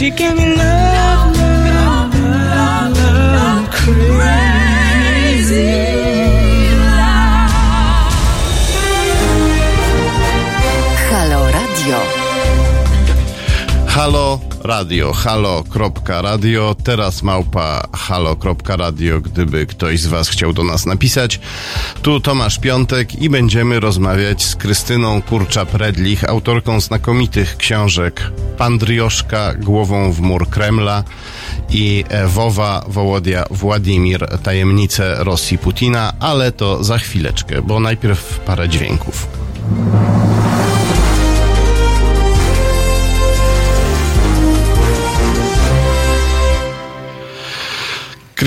She gave me love, Radio, halo.radio, teraz małpa halo.radio, gdyby ktoś z Was chciał do nas napisać. Tu Tomasz Piątek i będziemy rozmawiać z Krystyną Kurcza-Predlich, autorką znakomitych książek Pandrioszka, Głową w mur Kremla i Wowa Wołodia Władimir, Tajemnice Rosji Putina, ale to za chwileczkę, bo najpierw parę dźwięków.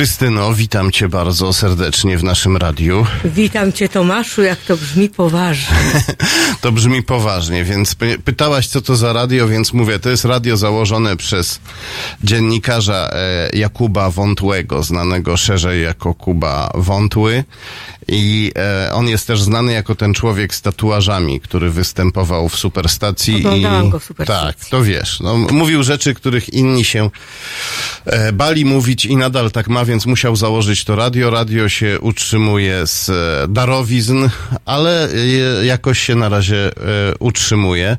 Krystyno, witam Cię bardzo serdecznie w naszym radiu. Witam cię Tomaszu, jak to brzmi poważnie. To brzmi poważnie, więc py- pytałaś, co to za radio, więc mówię, to jest radio założone przez dziennikarza e, Jakuba Wątłego, znanego szerzej jako Kuba Wątły. I e, on jest też znany jako ten człowiek z tatuażami, który występował w Superstacji. Oglądałam i, go w Superstacji. Tak, to wiesz. No, mówił rzeczy, których inni się e, bali mówić i nadal tak ma, więc musiał założyć to radio. Radio się utrzymuje z e, darowizn, ale e, jakoś się na razie e, utrzymuje.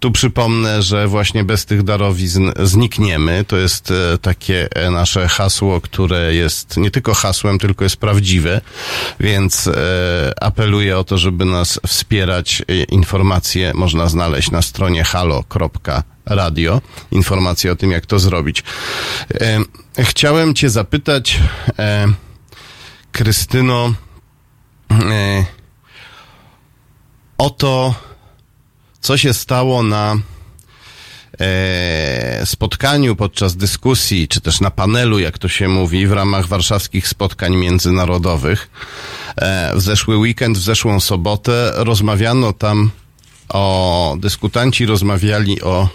Tu przypomnę, że właśnie bez tych darowizn znikniemy. To jest takie nasze hasło, które jest nie tylko hasłem, tylko jest prawdziwe. Więc apeluję o to, żeby nas wspierać. Informacje można znaleźć na stronie halo.radio. Informacje o tym, jak to zrobić. E, chciałem Cię zapytać, e, Krystyno, e, o to, co się stało na e, spotkaniu podczas dyskusji, czy też na panelu, jak to się mówi, w ramach warszawskich spotkań międzynarodowych. E, w zeszły weekend, w zeszłą sobotę rozmawiano tam o, dyskutanci rozmawiali o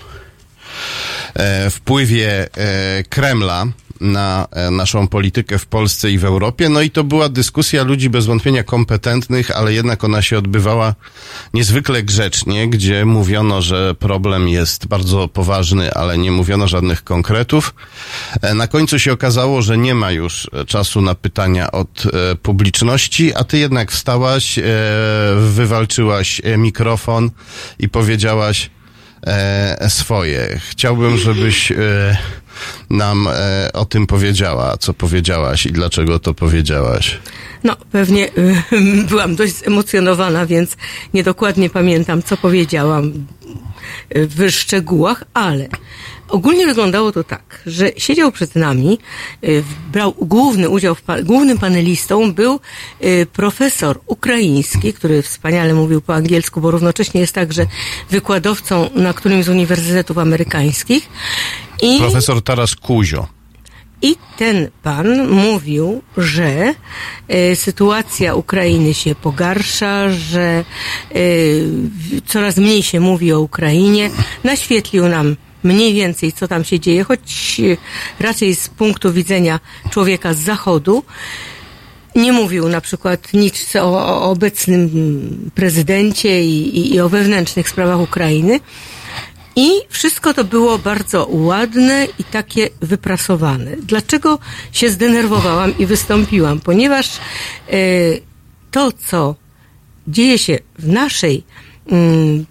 wpływie e, Kremla na e, naszą politykę w Polsce i w Europie. No i to była dyskusja ludzi bez wątpienia kompetentnych, ale jednak ona się odbywała niezwykle grzecznie, gdzie mówiono, że problem jest bardzo poważny, ale nie mówiono żadnych konkretów. E, Na końcu się okazało, że nie ma już e, czasu na pytania od e, publiczności, a ty jednak wstałaś, e, wywalczyłaś e, mikrofon i powiedziałaś, e, swoje. Chciałbym, żebyś e, nam e, o tym powiedziała, co powiedziałaś i dlaczego to powiedziałaś. No, pewnie byłam dość zemocjonowana, więc niedokładnie pamiętam, co powiedziałam w szczegółach, ale ogólnie wyglądało to tak, że siedział przed nami, y, brał główny udział, w głównym panelistą był y, profesor ukraiński, który wspaniale mówił po angielsku, bo równocześnie jest także wykładowcą na którymś z uniwersytetów amerykańskich. I Profesor Taras Kuzio. i ten pan mówił, że e, sytuacja Ukrainy się pogarsza, że coraz mniej się mówi o Ukrainie. Naświetlił nam mniej więcej, co tam się dzieje, choć e, raczej z punktu widzenia człowieka z zachodu. Nie mówił na przykład nic o, o obecnym prezydencie i, i, i o wewnętrznych sprawach Ukrainy. I wszystko to było bardzo ładne i takie wyprasowane. Dlaczego się zdenerwowałam i wystąpiłam? Ponieważ e, to, co dzieje się w naszej,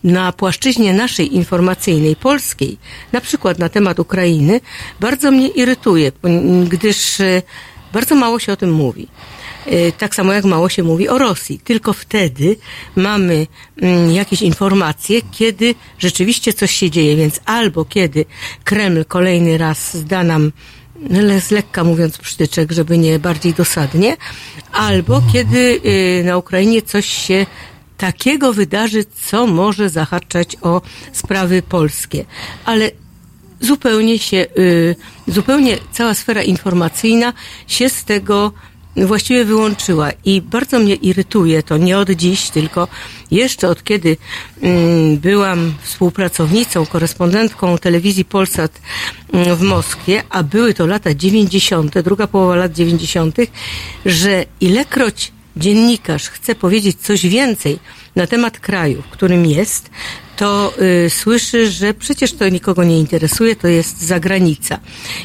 na płaszczyźnie naszej informacyjnej, polskiej, na przykład na temat Ukrainy, bardzo mnie irytuje, gdyż e, bardzo mało się o tym mówi. E, Tak samo jak mało się mówi o Rosji. Tylko wtedy mamy mm, jakieś informacje, kiedy rzeczywiście coś się dzieje. Więc albo kiedy Kreml kolejny raz zda nam z lekka mówiąc przytyczek, żeby nie bardziej dosadnie, albo kiedy y, na Ukrainie coś się takiego wydarzy, co może zahaczać o sprawy polskie. Ale zupełnie się, y, zupełnie cała sfera informacyjna się z tego właściwie wyłączyła i bardzo mnie irytuje to nie od dziś, tylko jeszcze od kiedy mm, byłam współpracownicą, korespondentką telewizji Polsat mm, w Moskwie, a były to lata 90., druga połowa lat 90., że ilekroć dziennikarz chce powiedzieć coś więcej na temat kraju, w którym jest, to y, słyszy, że przecież to nikogo nie interesuje, to jest zagranica.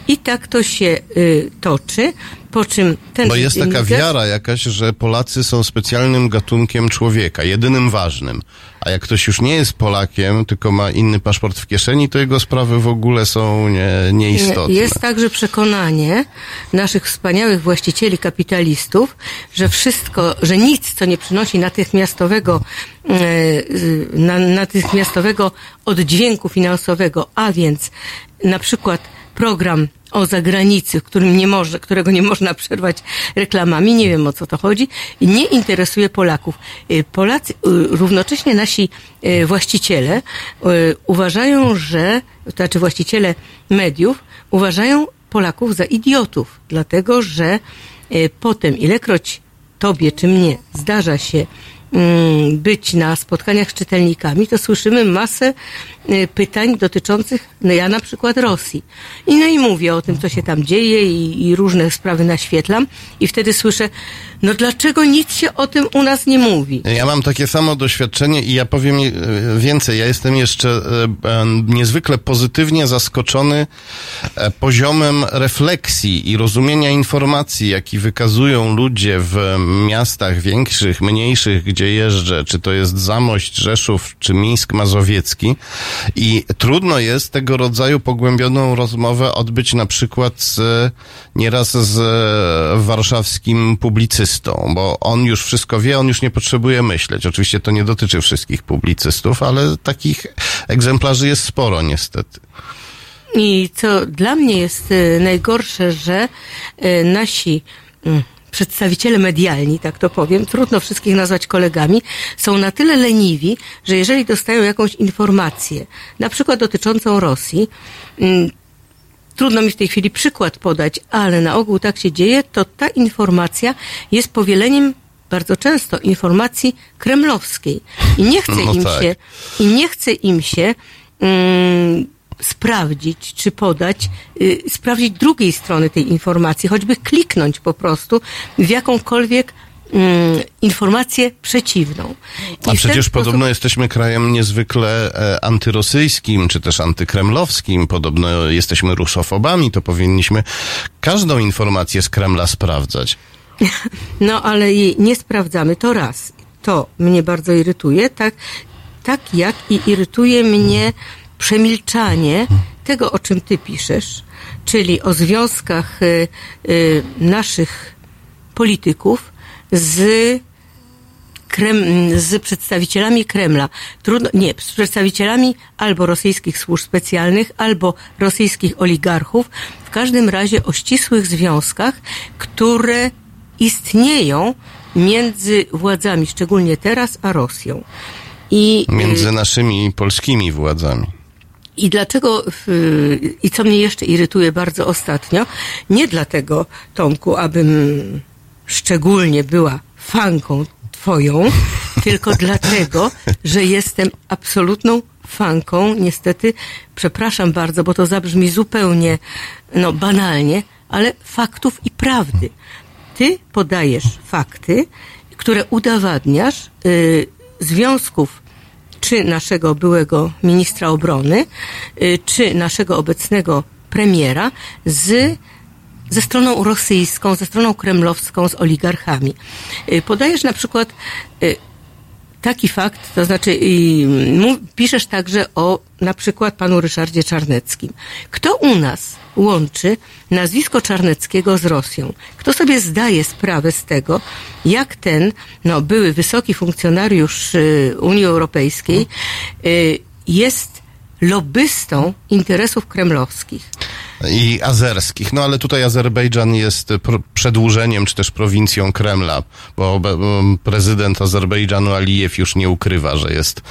I tak to się y, toczy, po czym ten Bo jest taka wiara jakaś, że Polacy są specjalnym gatunkiem człowieka, jedynym ważnym. A jak ktoś już nie jest Polakiem, tylko ma inny paszport w kieszeni, to jego sprawy w ogóle są nie, nieistotne. Nie, Jest także przekonanie naszych wspaniałych właścicieli kapitalistów, że wszystko, że nic, co nie przynosi natychmiastowego, e, na, natychmiastowego oddźwięku finansowego, a więc na przykład program o zagranicy, którym nie może, którego nie można przerwać reklamami, nie wiem o co to chodzi, nie interesuje Polaków. Y, Polacy, y, równocześnie nasi y, właściciele uważają, że, to znaczy właściciele mediów uważają Polaków za idiotów, dlatego że potem ilekroć tobie czy mnie zdarza się być na spotkaniach z czytelnikami, to słyszymy masę y, pytań dotyczących, no ja na przykład Rosji. I no i mówię o tym, co się tam dzieje i, i różne sprawy naświetlam i wtedy słyszę, no dlaczego nic się o tym u nas nie mówi? Ja mam takie samo doświadczenie i ja powiem e, więcej. Ja jestem jeszcze e, e, niezwykle pozytywnie zaskoczony poziomem refleksji i rozumienia informacji, jaki wykazują ludzie w miastach większych, mniejszych, gdzie jeżdżę, czy to jest Zamość, Rzeszów, czy Mińsk Mazowiecki. I trudno jest tego rodzaju pogłębioną rozmowę odbyć na przykład z, nieraz z warszawskim publicystą, bo on już wszystko wie, on już nie potrzebuje myśleć. Oczywiście to nie dotyczy wszystkich publicystów, ale takich egzemplarzy jest sporo niestety. I co dla mnie jest e, najgorsze, że e, nasi mm, przedstawiciele medialni, tak to powiem, trudno wszystkich nazwać kolegami, są na tyle leniwi, że jeżeli dostają jakąś informację, na przykład dotyczącą Rosji, trudno mi w tej chwili przykład podać, ale na ogół tak się dzieje, to ta informacja jest powieleniem bardzo często informacji kremlowskiej. I nie chce No im tak. się, i nie chce im się mm, sprawdzić, czy podać, y, sprawdzić drugiej strony tej informacji, choćby kliknąć po prostu w jakąkolwiek mm, informację przeciwną. I A przecież sposób- podobno jesteśmy krajem niezwykle e, antyrosyjskim, czy też antykremlowskim. Podobno jesteśmy rusofobami, to powinniśmy każdą informację z Kremla sprawdzać. No, ale jej nie sprawdzamy. To raz. To mnie bardzo irytuje, tak, tak jak i irytuje mnie przemilczanie tego, o czym ty piszesz, czyli o związkach y, y, naszych polityków z Krem, z przedstawicielami Kremla. Trudno, nie, z przedstawicielami albo rosyjskich służb specjalnych, albo rosyjskich oligarchów. W każdym razie o ścisłych związkach, które istnieją między władzami, szczególnie teraz, a Rosją. I, Między naszymi polskimi władzami. i dlaczego, i co mnie jeszcze irytuje bardzo ostatnio, nie dlatego, Tomku, abym szczególnie była fanką twoją, tylko dlatego, że jestem absolutną fanką, niestety, przepraszam bardzo, bo to zabrzmi zupełnie, no, banalnie, ale faktów i prawdy. Ty podajesz fakty, które udowadniasz y, związków czy naszego byłego ministra obrony, y, czy naszego obecnego premiera z ze stroną rosyjską, ze stroną kremlowską, z oligarchami. Y, Podajesz na przykład y, taki fakt, to znaczy mów, piszesz także o na przykład panu Ryszardzie Czarneckim. Kto u nas łączy nazwisko Czarneckiego z Rosją? Kto sobie zdaje sprawę z tego, jak ten no, były wysoki funkcjonariusz y, Unii Europejskiej y, jest lobbystą interesów kremlowskich? I azerskich. No ale tutaj Azerbejdżan jest przedłużeniem, czy też prowincją Kremla, bo prezydent Azerbejdżanu Alijew już nie ukrywa, że jest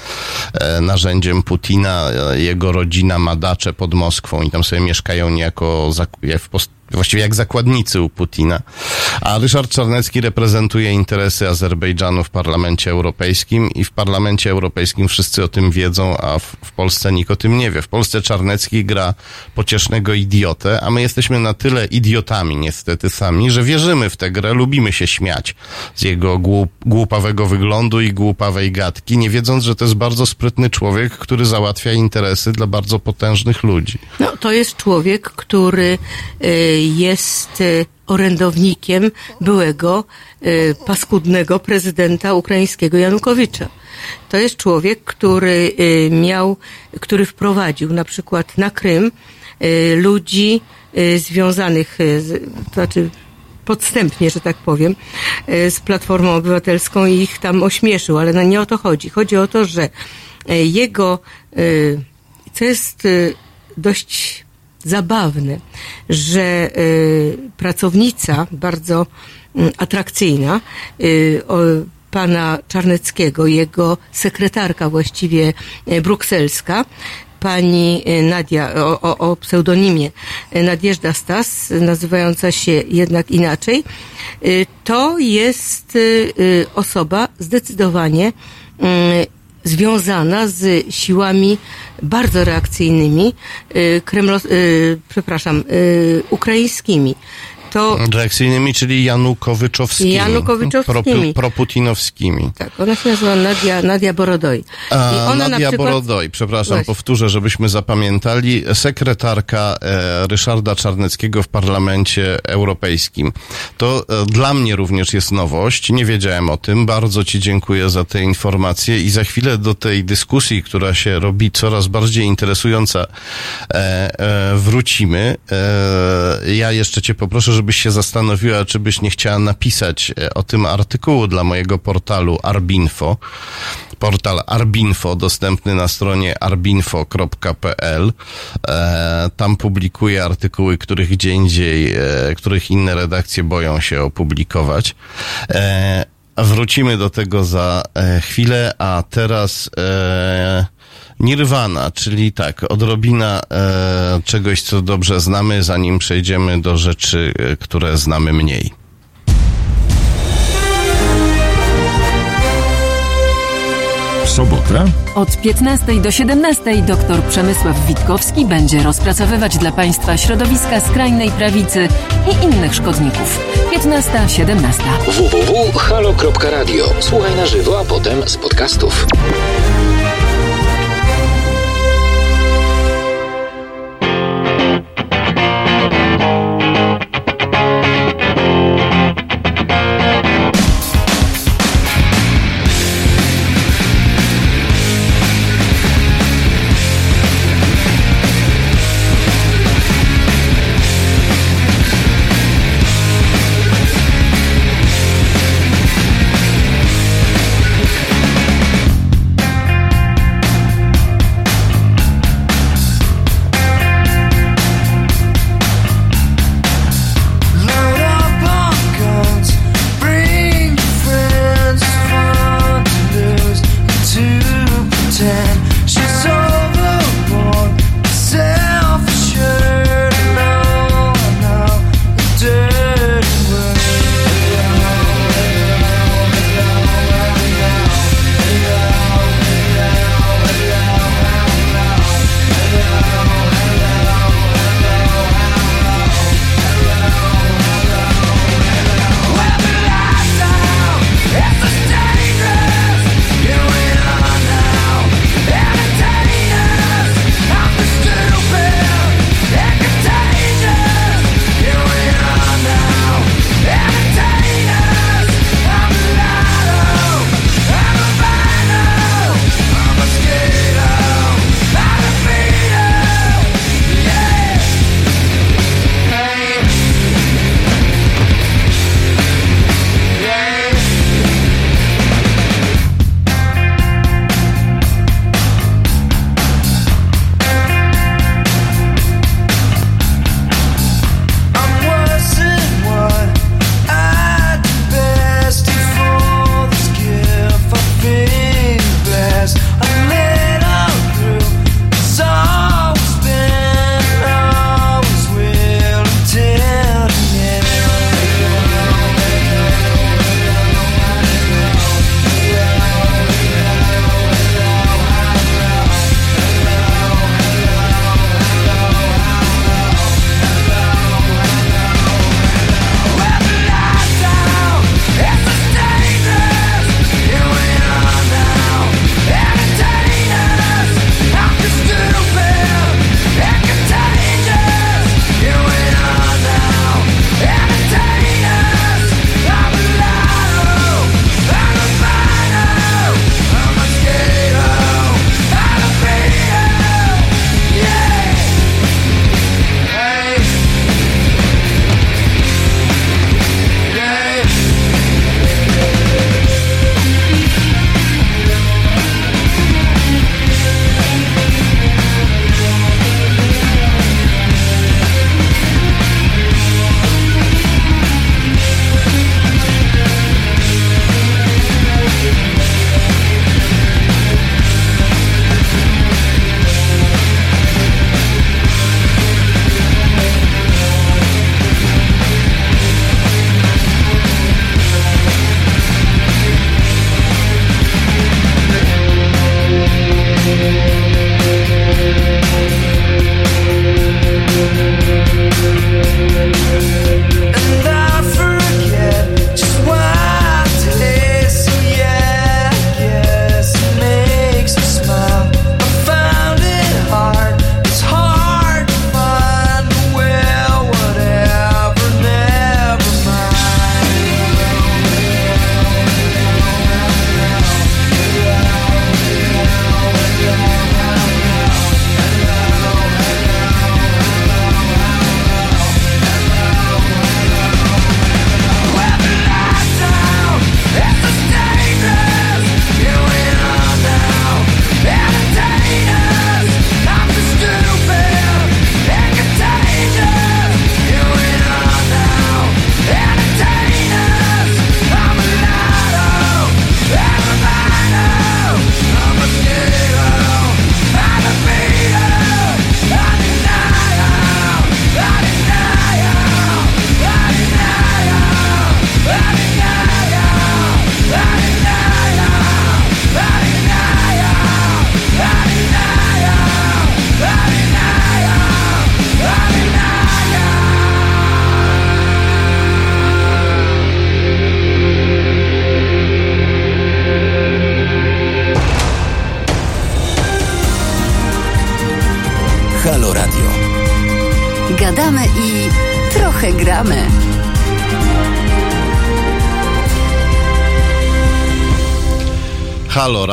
e, narzędziem Putina. E, Jego rodzina ma dacze pod Moskwą i tam sobie mieszkają niejako jak w, pos- właściwie jak zakładnicy u Putina. A Ryszard Czarnecki reprezentuje interesy Azerbejdżanu w Parlamencie Europejskim i w Parlamencie Europejskim wszyscy o tym wiedzą, a w, w Polsce nikt o tym nie wie. W Polsce Czarnecki gra pociesznego idiotę, a my jesteśmy na tyle idiotami niestety sami, że wierzymy w tę grę, lubimy się śmiać z jego głup, głupawego wyglądu i głupawej gadki, nie wiedząc, że to jest bardzo sprytny człowiek, który załatwia interesy dla bardzo potężnych ludzi. No, to jest człowiek, który y, jest y, orędownikiem byłego y, paskudnego prezydenta ukraińskiego Janukowycza. To jest człowiek, który y, miał, który wprowadził na przykład na Krym ludzi związanych, z, to znaczy podstępnie, że tak powiem, z Platformą Obywatelską i ich tam ośmieszył, ale no nie o to chodzi. Chodzi o to, że jego, co jest dość zabawne, że y, pracownica bardzo mm, atrakcyjna y, pana Czarneckiego, jego sekretarka właściwie y, brukselska, pani Nadia, o, o, pseudonimie Nadjeżda Stas, nazywająca się jednak inaczej, to jest osoba zdecydowanie związana z siłami bardzo reakcyjnymi, y, kremlo, y, przepraszam, y, ukraińskimi. To Reakcyjnymi, czyli Janukowyczowskimi. Janukowyczowskimi. Pro, proputinowskimi. tak, ona się nazywa Nadia, Nadia Borodoj. A, na Nadia przykład- Borodoj, przepraszam, Właśnie. powtórzę, żebyśmy zapamiętali, sekretarka e, Ryszarda Czarneckiego w Parlamencie Europejskim. To e, dla mnie również jest nowość, nie wiedziałem o tym, bardzo Ci dziękuję za te informacje i za chwilę do tej dyskusji, która się robi coraz bardziej interesująca, e, e, wrócimy. E, ja jeszcze Cię poproszę, żebyś się zastanowiła, czy byś nie chciała napisać e, o tym artykułu dla mojego portalu Arbinfo portal Arbinfo, dostępny na stronie arbinfo.pl. E, tam publikuję artykuły, których gdzie indziej, e, których inne redakcje boją się opublikować. Wrócimy do tego za chwilę, a teraz e, Nirvana, czyli tak, odrobina e, czegoś, co dobrze znamy, zanim przejdziemy do rzeczy, e, które znamy mniej. W sobotę Od 15 do 17 dr Przemysław Witkowski będzie rozpracowywać dla Państwa środowiska skrajnej prawicy i innych szkodników. 15-17. www.halo.radio. Słuchaj na żywo, a potem z podcastów.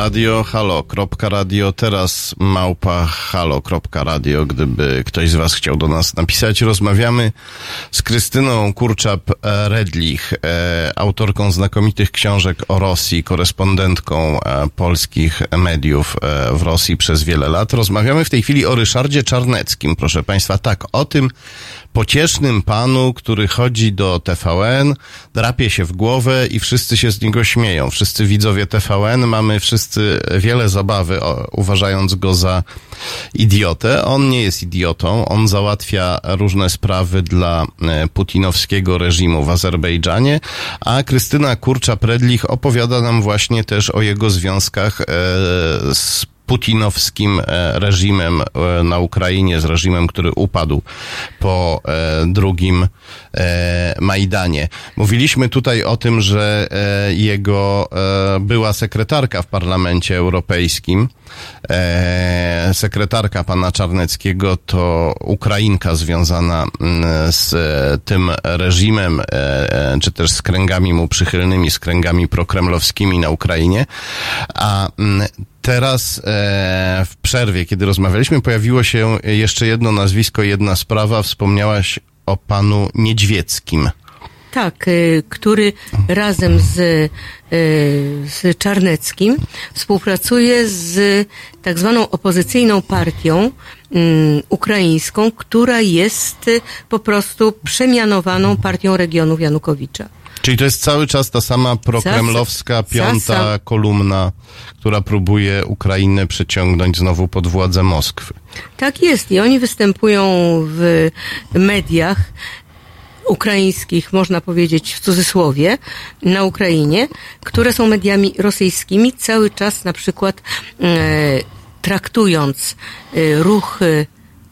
Radio, halo.radio, teraz małpa halo.radio, gdyby ktoś z Was chciał do nas napisać. Rozmawiamy z Krystyną Kurczap-Redlich, e, autorką znakomitych książek o Rosji, korespondentką e, polskich mediów e, w Rosji przez wiele lat. Rozmawiamy w tej chwili o Ryszardzie Czarneckim, proszę Państwa. Tak, o tym pociesznym panu, który chodzi do TVN, drapie się w głowę i wszyscy się z niego śmieją. Wszyscy widzowie TVN mamy wszyscy wiele zabawy, uważając go za idiotę. On nie jest idiotą, on załatwia różne sprawy dla e, putinowskiego reżimu w Azerbejdżanie, a Krystyna Kurcza-Predlich opowiada nam właśnie też o jego związkach e, z putinowskim e, reżimem e, na Ukrainie, z reżimem, który upadł po e, drugim e, Majdanie. Mówiliśmy tutaj o tym, że e, jego e, była sekretarka w Parlamencie Europejskim, e, sekretarka pana Czarneckiego to Ukrainka związana mm, z e, tym reżimem, e, e, czy też z kręgami mu przychylnymi, z kręgami prokremlowskimi na Ukrainie, a mm, Teraz w przerwie, kiedy rozmawialiśmy, pojawiło się jeszcze jedno nazwisko, jedna sprawa. Wspomniałaś o panu Niedźwieckim. Tak, y, który razem z, y, z Czarneckim współpracuje z tak zwaną opozycyjną partią mm, ukraińską, która jest y, po prostu przemianowaną partią regionów Janukowicza. Czyli to jest cały czas ta sama prokremlowska piąta za- kolumna, która próbuje Ukrainę przeciągnąć znowu pod władzę Moskwy. Tak jest i oni występują w mediach ukraińskich, można powiedzieć w cudzysłowie, na Ukrainie, które są mediami rosyjskimi, cały czas na przykład e, traktując e, ruch e,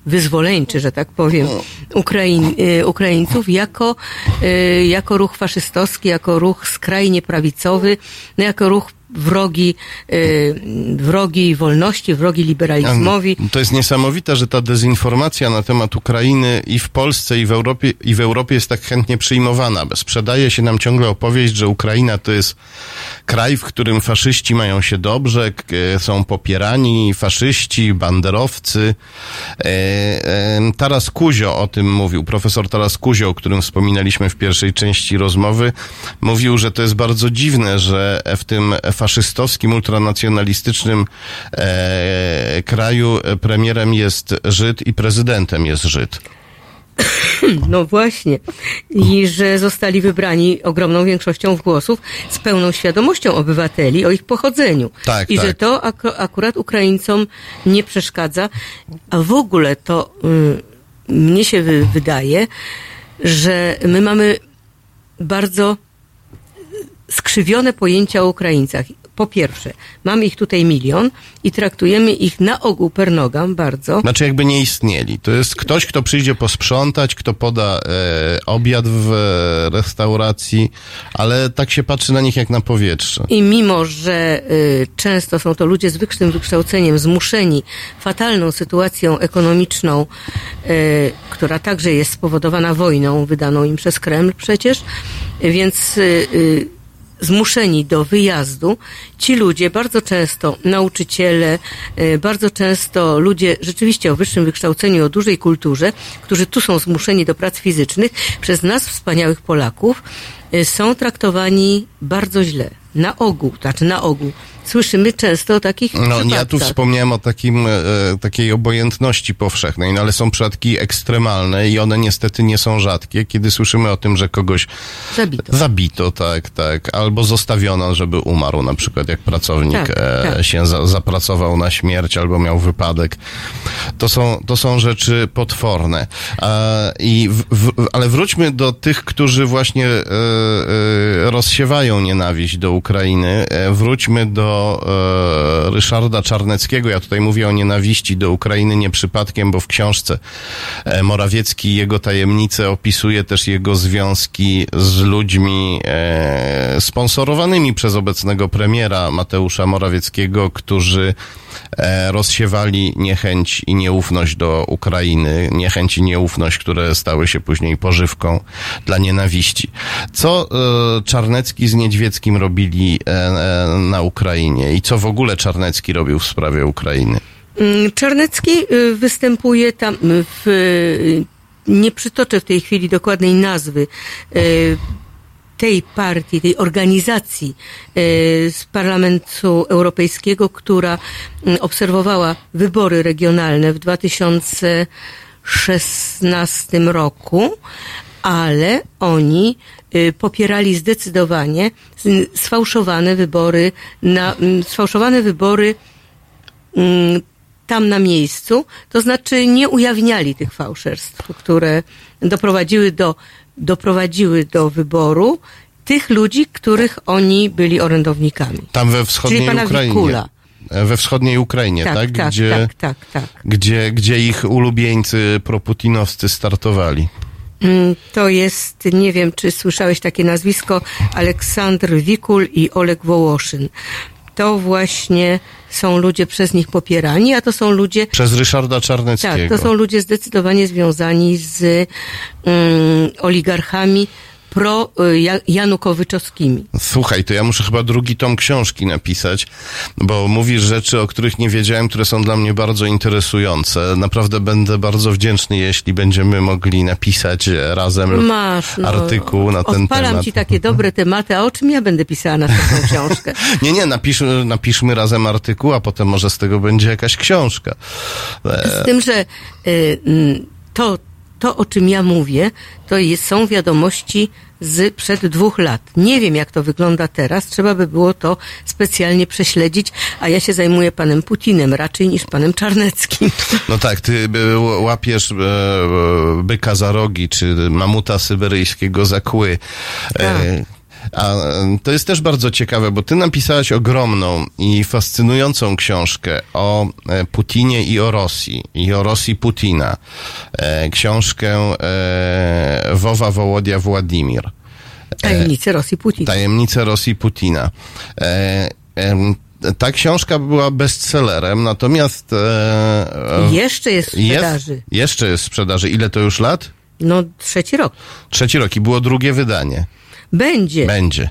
wyzwoleńczy, że tak powiem, e, Ukraińców jako, e, jako ruch faszystowski, jako ruch skrajnie prawicowy, no jako ruch wrogi, e, wrogi wolności, wrogi liberalizmowi. To jest niesamowite, że ta dezinformacja na temat Ukrainy i w Polsce, i w Europie, i w Europie jest tak chętnie przyjmowana. Sprzedaje się nam ciągle opowieść, że Ukraina to jest kraj, w którym faszyści mają się dobrze, e, są popierani faszyści, banderowcy. E, e, Taras Kuzio o tym mówił, profesor Taras Kuzio, o którym wspominaliśmy w pierwszej części rozmowy, mówił, że to jest bardzo dziwne, że w tym faszystowskim, ultranacjonalistycznym e, kraju premierem jest Żyd i prezydentem jest Żyd. No właśnie. I że zostali wybrani ogromną większością głosów z pełną świadomością obywateli o ich pochodzeniu. Tak, I tak. że to ak- akurat Ukraińcom nie przeszkadza. A w ogóle to mm, mnie się wy- wydaje, że my mamy bardzo skrzywione pojęcia o Ukraińcach. Po pierwsze, mamy ich tutaj milion i traktujemy ich na ogół per nogam bardzo. Znaczy jakby nie istnieli. To jest ktoś, kto przyjdzie posprzątać, kto poda e, obiad w e, restauracji, ale tak się patrzy na nich jak na powietrze. I mimo, że y, często są to ludzie z wyższym wykształceniem, zmuszeni fatalną sytuacją ekonomiczną, y, która także jest spowodowana wojną wydaną im przez Kreml przecież, więc y, zmuszeni do wyjazdu, ci ludzie, bardzo często nauczyciele, y, bardzo często ludzie rzeczywiście o wyższym wykształceniu, o dużej kulturze, którzy tu są zmuszeni do prac fizycznych, przez nas, wspaniałych Polaków, y, są traktowani bardzo źle. Na ogół, znaczy na ogół. Słyszymy często o takich No, ja tu przypadkach. wspomniałem o takim, e, takiej obojętności powszechnej, no ale są przypadki ekstremalne i one niestety nie są rzadkie, kiedy słyszymy o tym, że kogoś Zabito. zabito, tak, tak, albo zostawiono, żeby umarł, na przykład jak pracownik Tak, e, tak. się za, zapracował na śmierć albo miał wypadek. To są, to są rzeczy potworne. E, i w, w, ale wróćmy do tych, którzy właśnie e, e, rozsiewają nienawiść do Ukrainy. E, wróćmy do e, Ryszarda Czarneckiego. Ja tutaj mówię o nienawiści do Ukrainy nie przypadkiem, bo w książce e, Morawiecki i jego tajemnice opisuje też jego związki z ludźmi e, sponsorowanymi przez obecnego premiera Mateusza Morawieckiego, którzy e, rozsiewali niechęć i nieufność do Ukrainy, niechęć i nieufność, które stały się później pożywką dla nienawiści. Co e, Czarnecki z Niedźwieckim robili e, na Ukrainie i co w ogóle Czarnecki robił w sprawie Ukrainy? Mm, Czarnecki y, występuje tam w. y, Nie przytoczę w tej chwili dokładnej nazwy y, tej partii, tej organizacji y, z Parlamentu Europejskiego, która obserwowała wybory regionalne w 2016 roku, ale oni y, popierali zdecydowanie sfałszowane wybory na sfałszowane wybory mm, tam na miejscu, to znaczy nie ujawniali tych fałszerstw, które doprowadziły do, doprowadziły do wyboru tych ludzi, których oni byli orędownikami. Tam we wschodniej pana Ukrainie. Wikula. E, We wschodniej Ukrainie, tak? Tak, tak, gdzie, tak, tak, tak. Gdzie, gdzie ich ulubieńcy proputinowscy startowali. Mm, To jest, nie wiem, czy słyszałeś takie nazwisko, Aleksandr Wikul i Oleg Wołoszyn. To właśnie są ludzie przez nich popierani, a to są ludzie, Przez Ryszarda tak, Czarneckiego. to są ludzie zdecydowanie związani z mm, oligarchami pro-janukowyczowskimi. Słuchaj, to ja muszę chyba drugi tom książki napisać, bo mówisz rzeczy, o których nie wiedziałem, które są dla mnie bardzo interesujące. Naprawdę będę bardzo wdzięczny, jeśli będziemy mogli napisać e, razem Masz, no, artykuł na ten odpalam temat. ci takie dobre tematy, a o czym ja będę pisała następną książkę? Nie, nie, napisz, napiszmy razem artykuł, a potem może z tego będzie jakaś książka. E, Z tym, że y, to, to, o czym ja mówię, to jest, są wiadomości z przed dwóch lat. Nie wiem, jak to wygląda teraz. Trzeba by było to specjalnie prześledzić, a ja się zajmuję panem Putinem raczej niż panem Czarneckim. No tak, ty e, łapiesz e, e, byka za rogi, czy mamuta syberyjskiego za kły. E, A to jest też bardzo ciekawe, bo ty napisałaś ogromną i fascynującą książkę o e, Putinie i o Rosji, i o Rosji Putina. E, książkę e, Wowa Wołodia Władimir. Tajemnice Rosji Putin. Tajemnice Rosji Putina. Ta książka była bestsellerem, natomiast Jeszcze jest w sprzedaży. jest, jeszcze jest w sprzedaży. Ile to już lat? No, trzeci rok. Trzeci rok i było drugie wydanie. Będzie. Będzie.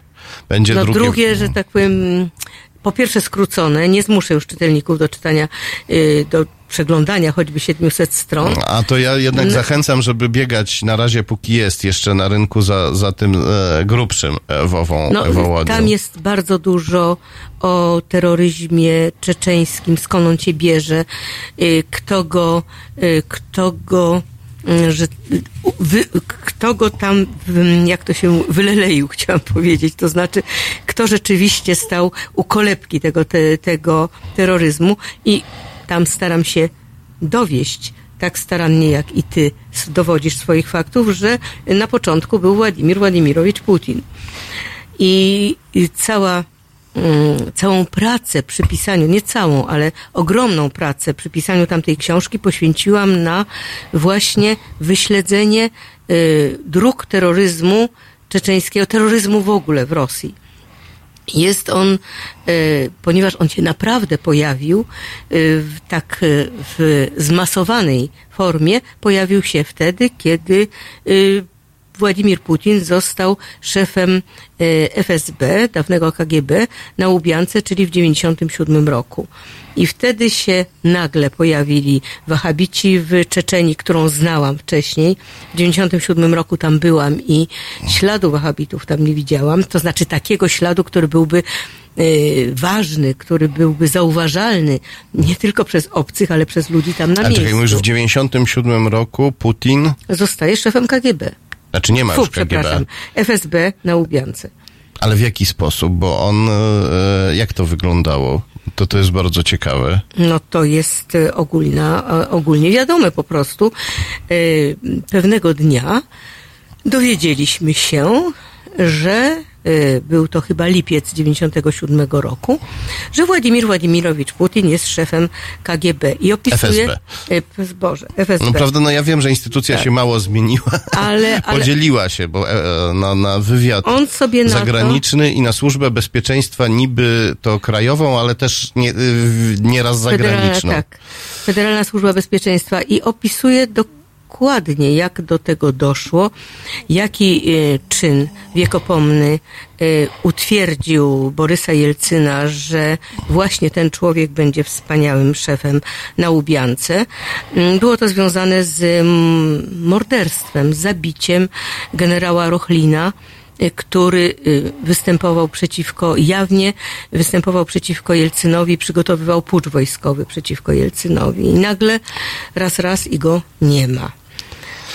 Będzie No drugie. drugie, że tak powiem, po pierwsze skrócone, nie zmuszę już czytelników do czytania, y, do przeglądania choćby 700 stron. A to ja jednak No. zachęcam, żeby biegać na razie, póki jest jeszcze na rynku za, za tym e, grubszym e, wową, No, tam jest bardzo dużo o terroryzmie czeczeńskim, skąd on się bierze, y, kto go, y, kto go, że, u- wy, kto go tam, w- jak to się wyleleił, chciałam powiedzieć, to znaczy, kto rzeczywiście stał u kolebki tego, te, tego terroryzmu i tam staram się dowieść tak starannie jak i ty dowodzisz swoich faktów, że na początku był Władimir Władimirowicz Putin. I, cała, mm, całą pracę przy pisaniu, nie całą, ale ogromną pracę przy pisaniu tamtej książki poświęciłam na właśnie wyśledzenie y, dróg terroryzmu czeczeńskiego, terroryzmu w ogóle w Rosji. Jest on, e, ponieważ on się naprawdę pojawił e, w tak w zmasowanej formie, pojawił się wtedy, kiedy Władimir Putin został szefem e, FSB, dawnego KGB, na Łubiance, czyli w 1997 roku. I wtedy się nagle pojawili wahabici w Czeczeni, którą znałam wcześniej. W 1997 roku tam byłam i śladu wahabitów tam nie widziałam. To znaczy takiego śladu, który byłby e, ważny, który byłby zauważalny nie tylko przez obcych, ale przez ludzi tam na Ale czekaj, mówisz, miejscu. w 97 roku Putin, Zostaje szefem KGB. Znaczy nie ma Fu, już KGB, przepraszam, FSB na Łubiance. ale w jaki sposób? Bo on, e, jak to wyglądało? To to jest bardzo ciekawe. No to jest e, ogólna, e, ogólnie wiadome po prostu. E, Pewnego dnia dowiedzieliśmy się, że był to chyba lipiec 97 roku, że Władimir Władimirowicz Putin jest szefem KGB i opisuje... FSB. Y, Boże, FSB. No prawda, no ja wiem, że instytucja się mało zmieniła. Tak. Ale- ale- Podzieliła się, bo e, e, na, na wywiad On sobie na to- zagraniczny i na służbę bezpieczeństwa niby to krajową, ale też nie, y, nieraz zagraniczną. Federalna, tak. Federalna Służba Bezpieczeństwa i opisuje dokładnie, jak do tego doszło, jaki e, czyn wiekopomny e, utwierdził Borysa Jelcyna, że właśnie ten człowiek będzie wspaniałym szefem na Łubiance. Mm, Było to związane z mm, morderstwem, zabiciem generała Rochlina, który y, występował przeciwko, jawnie występował przeciwko Jelcynowi, przygotowywał pucz wojskowy przeciwko Jelcynowi. I nagle raz, raz i go nie ma.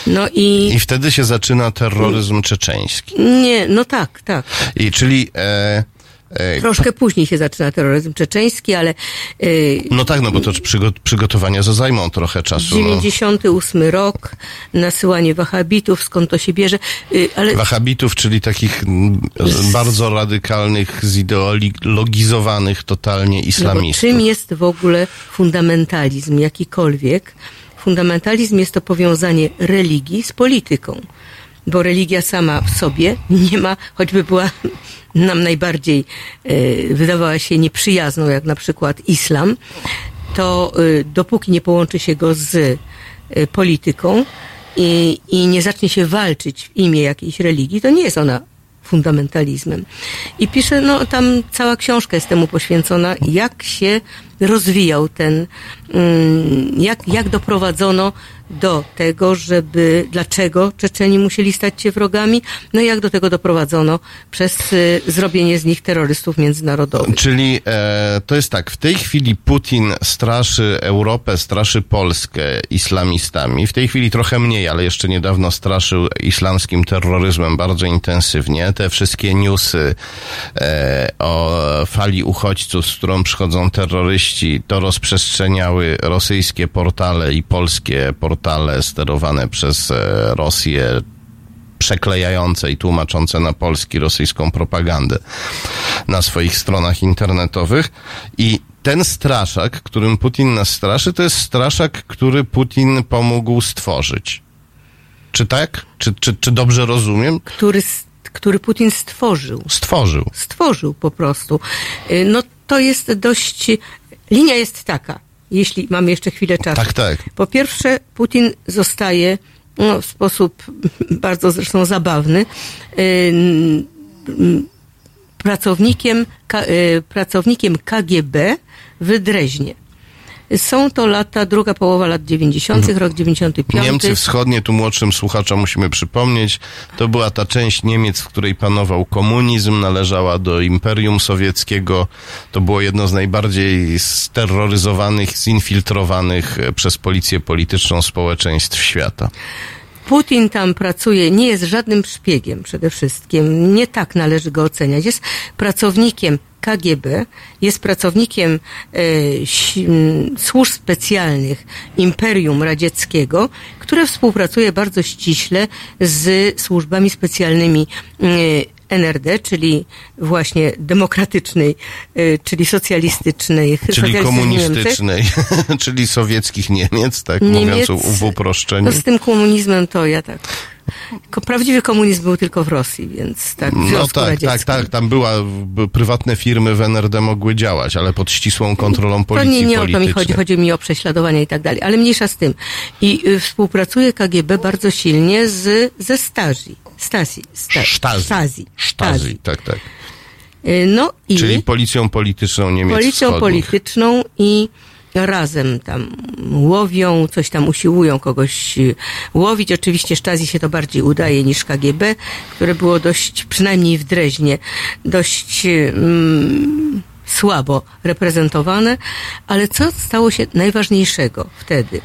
No i I wtedy się zaczyna terroryzm czeczeński. nie, no tak, tak. I czyli e, Troszkę później się zaczyna terroryzm czeczeński, ale y, no tak, no bo to przygo- przygotowania za zajmą trochę czasu. No. 98 rok, nasyłanie wahabitów, skąd to się bierze, y, ale Wahabitów, czyli takich z- bardzo radykalnych, zideologizowanych totalnie No islamistów. czym jest w ogóle fundamentalizm jakikolwiek? Fundamentalizm jest to powiązanie religii z polityką. Bo religia sama w sobie nie ma, choćby była nam najbardziej, e, wydawała się nieprzyjazną, jak na przykład islam, to e, dopóki nie połączy się go z e, polityką i, i nie zacznie się walczyć w imię jakiejś religii, to nie jest ona fundamentalizmem. I pisze, no tam cała książka jest temu poświęcona, jak się rozwijał ten, mm, jak, jak doprowadzono do tego, żeby, dlaczego Czeczeni musieli stać się wrogami, no i jak do tego doprowadzono przez y, zrobienie z nich terrorystów międzynarodowych. Czyli e, to jest tak, w tej chwili Putin straszy Europę, straszy Polskę islamistami. W tej chwili trochę mniej, ale jeszcze niedawno straszył islamskim terroryzmem bardzo intensywnie. Te wszystkie newsy e, o fali uchodźców, z którą przychodzą terroryści, to rozprzestrzeniały rosyjskie portale i polskie portale sterowane przez e, Rosję przeklejające i tłumaczące na polski rosyjską propagandę na swoich stronach internetowych. I ten straszak, którym Putin nas straszy, to jest straszak, który Putin pomógł stworzyć. Czy tak? Czy, czy, czy dobrze rozumiem? Który, który Putin stworzył. Stworzył. stworzył po prostu. Y, No to jest dość. Linia jest taka, jeśli mamy jeszcze chwilę czasu. Tak, tak. Po pierwsze, Putin zostaje no, w sposób bardzo zresztą zabawny pracownikiem, y, pracownikiem KGB w Dreźnie. Są to lata, druga połowa lat 90., rok 95. Niemcy wschodnie, tu młodszym słuchaczom musimy przypomnieć, to była ta część Niemiec, w której panował komunizm, należała do Imperium Sowieckiego. To było jedno z najbardziej steroryzowanych, zinfiltrowanych przez policję polityczną społeczeństw świata. Putin tam pracuje, nie jest żadnym szpiegiem przede wszystkim. Nie tak należy go oceniać. Jest pracownikiem KGB, jest pracownikiem e, służb specjalnych Imperium Radzieckiego, które współpracuje bardzo ściśle z służbami specjalnymi NRD, czyli właśnie demokratycznej, e, czyli socjalistycznej, Czyli komunistycznej, czyli sowieckich Niemiec, tak Niemiec- mówiąc w uproszczeniu. No z tym komunizmem to ja tak. Prawdziwy komunizm był tylko w Rosji, więc tak, No tak, Radzieckim. tak, tak. Tam była, prywatne firmy w NRD mogły działać, ale pod ścisłą kontrolą To policji nie, nie o to mi chodzi, chodzi mi o prześladowania i tak dalej, ale mniejsza z tym. I y, współpracuje KGB bardzo silnie z, ze Stasi. Stasi. Sta, Sztazi. Stasi. Sztazi, tak, tak. Y, No i Czyli policją polityczną Niemiec policją wschodnich. polityczną i razem tam łowią, coś tam usiłują kogoś y, łowić. Oczywiście Sztazi się to bardziej udaje niż KGB, które było dość, przynajmniej w Dreźnie, dość mm, słabo reprezentowane. Ale co stało się najważniejszego wtedy?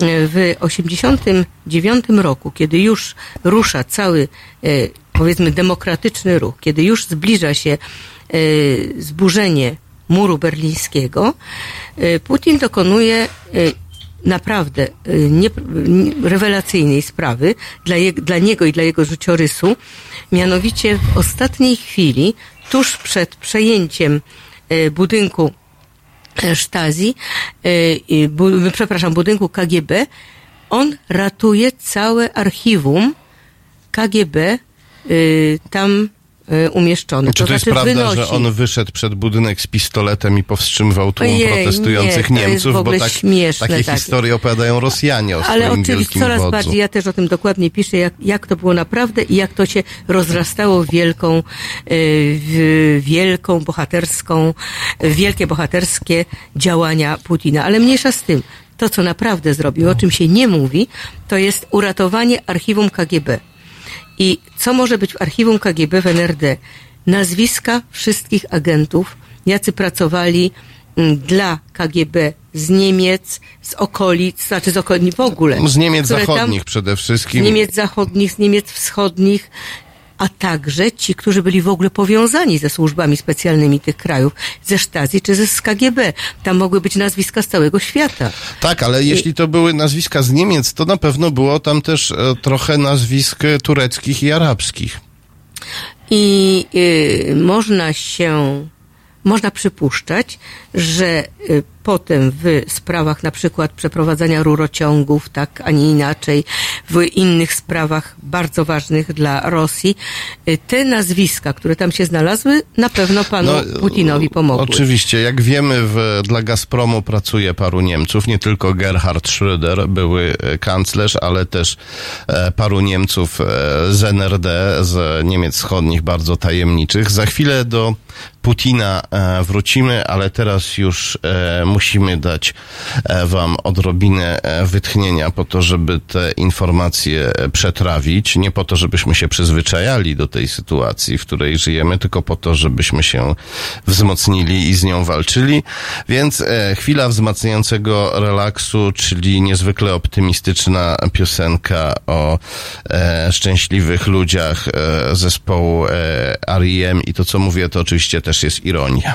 W 89 roku, kiedy już rusza cały, e, powiedzmy, demokratyczny ruch, kiedy już zbliża się e, zburzenie muru berlińskiego, e, Putin dokonuje naprawdę nie, rewelacyjnej sprawy dla, je, dla niego i dla jego życiorysu. Mianowicie w ostatniej chwili, tuż przed przejęciem budynku e, Stasi, e, bu, przepraszam, budynku KGB, on ratuje całe archiwum KGB y, tam y, umieszczone. Czy to, jest znaczy prawda, wynosi. że on wyszedł przed budynek z pistoletem i powstrzymywał tłum Ojej, protestujących nie, to Niemców? bo tak, śmieszne takie takie. historie opowiadają Rosjanie o Ale oczywiście coraz wodzu. bardziej, ja też o tym dokładnie piszę, jak, jak to było naprawdę i jak to się rozrastało w wielką, y, w wielką bohaterską, wielkie bohaterskie działania Putina. Ale mniejsza z tym, to co naprawdę zrobił, o czym się nie mówi, to jest uratowanie archiwum KGB. I co może być w archiwum KGB w NRD? Nazwiska wszystkich agentów, jacy pracowali mm, dla KGB z Niemiec, z okolic, znaczy z okolic w ogóle. Z Niemiec które tam- zachodnich przede z wszystkim. Niemiec zachodnich, z Niemiec wschodnich, a także ci, którzy byli w ogóle powiązani ze służbami specjalnymi tych krajów, ze Stasi czy ze z KGB. Tam mogły być nazwiska z całego świata. Tak, ale jeśli to były nazwiska z Niemiec, to na pewno było tam też e, trochę nazwisk e, tureckich i arabskich. I y, można się, można przypuszczać, że y, potem w sprawach na przykład przeprowadzania rurociągów, tak, a nie inaczej, w innych sprawach bardzo ważnych dla Rosji, y, te nazwiska, które tam się znalazły, na pewno panu No, Putinowi pomogły. Oczywiście, jak wiemy, w, dla Gazpromu pracuje paru Niemców, nie tylko Gerhard Schröder, były e, kanclerz, ale też e, paru Niemców e, z NRD, z Niemiec Wschodnich, bardzo tajemniczych. Za chwilę do Putina e, wrócimy, ale teraz już musimy dać e, wam odrobinę e, wytchnienia po to, żeby te informacje e, przetrawić. Nie po to, żebyśmy się przyzwyczajali do tej sytuacji, w której żyjemy, tylko po to, żebyśmy się wzmocnili i z nią walczyli. Więc chwila wzmacniającego relaksu, czyli niezwykle optymistyczna piosenka o e, szczęśliwych ludziach e, zespołu e, R.E.M. i to, co mówię, to oczywiście też jest ironia.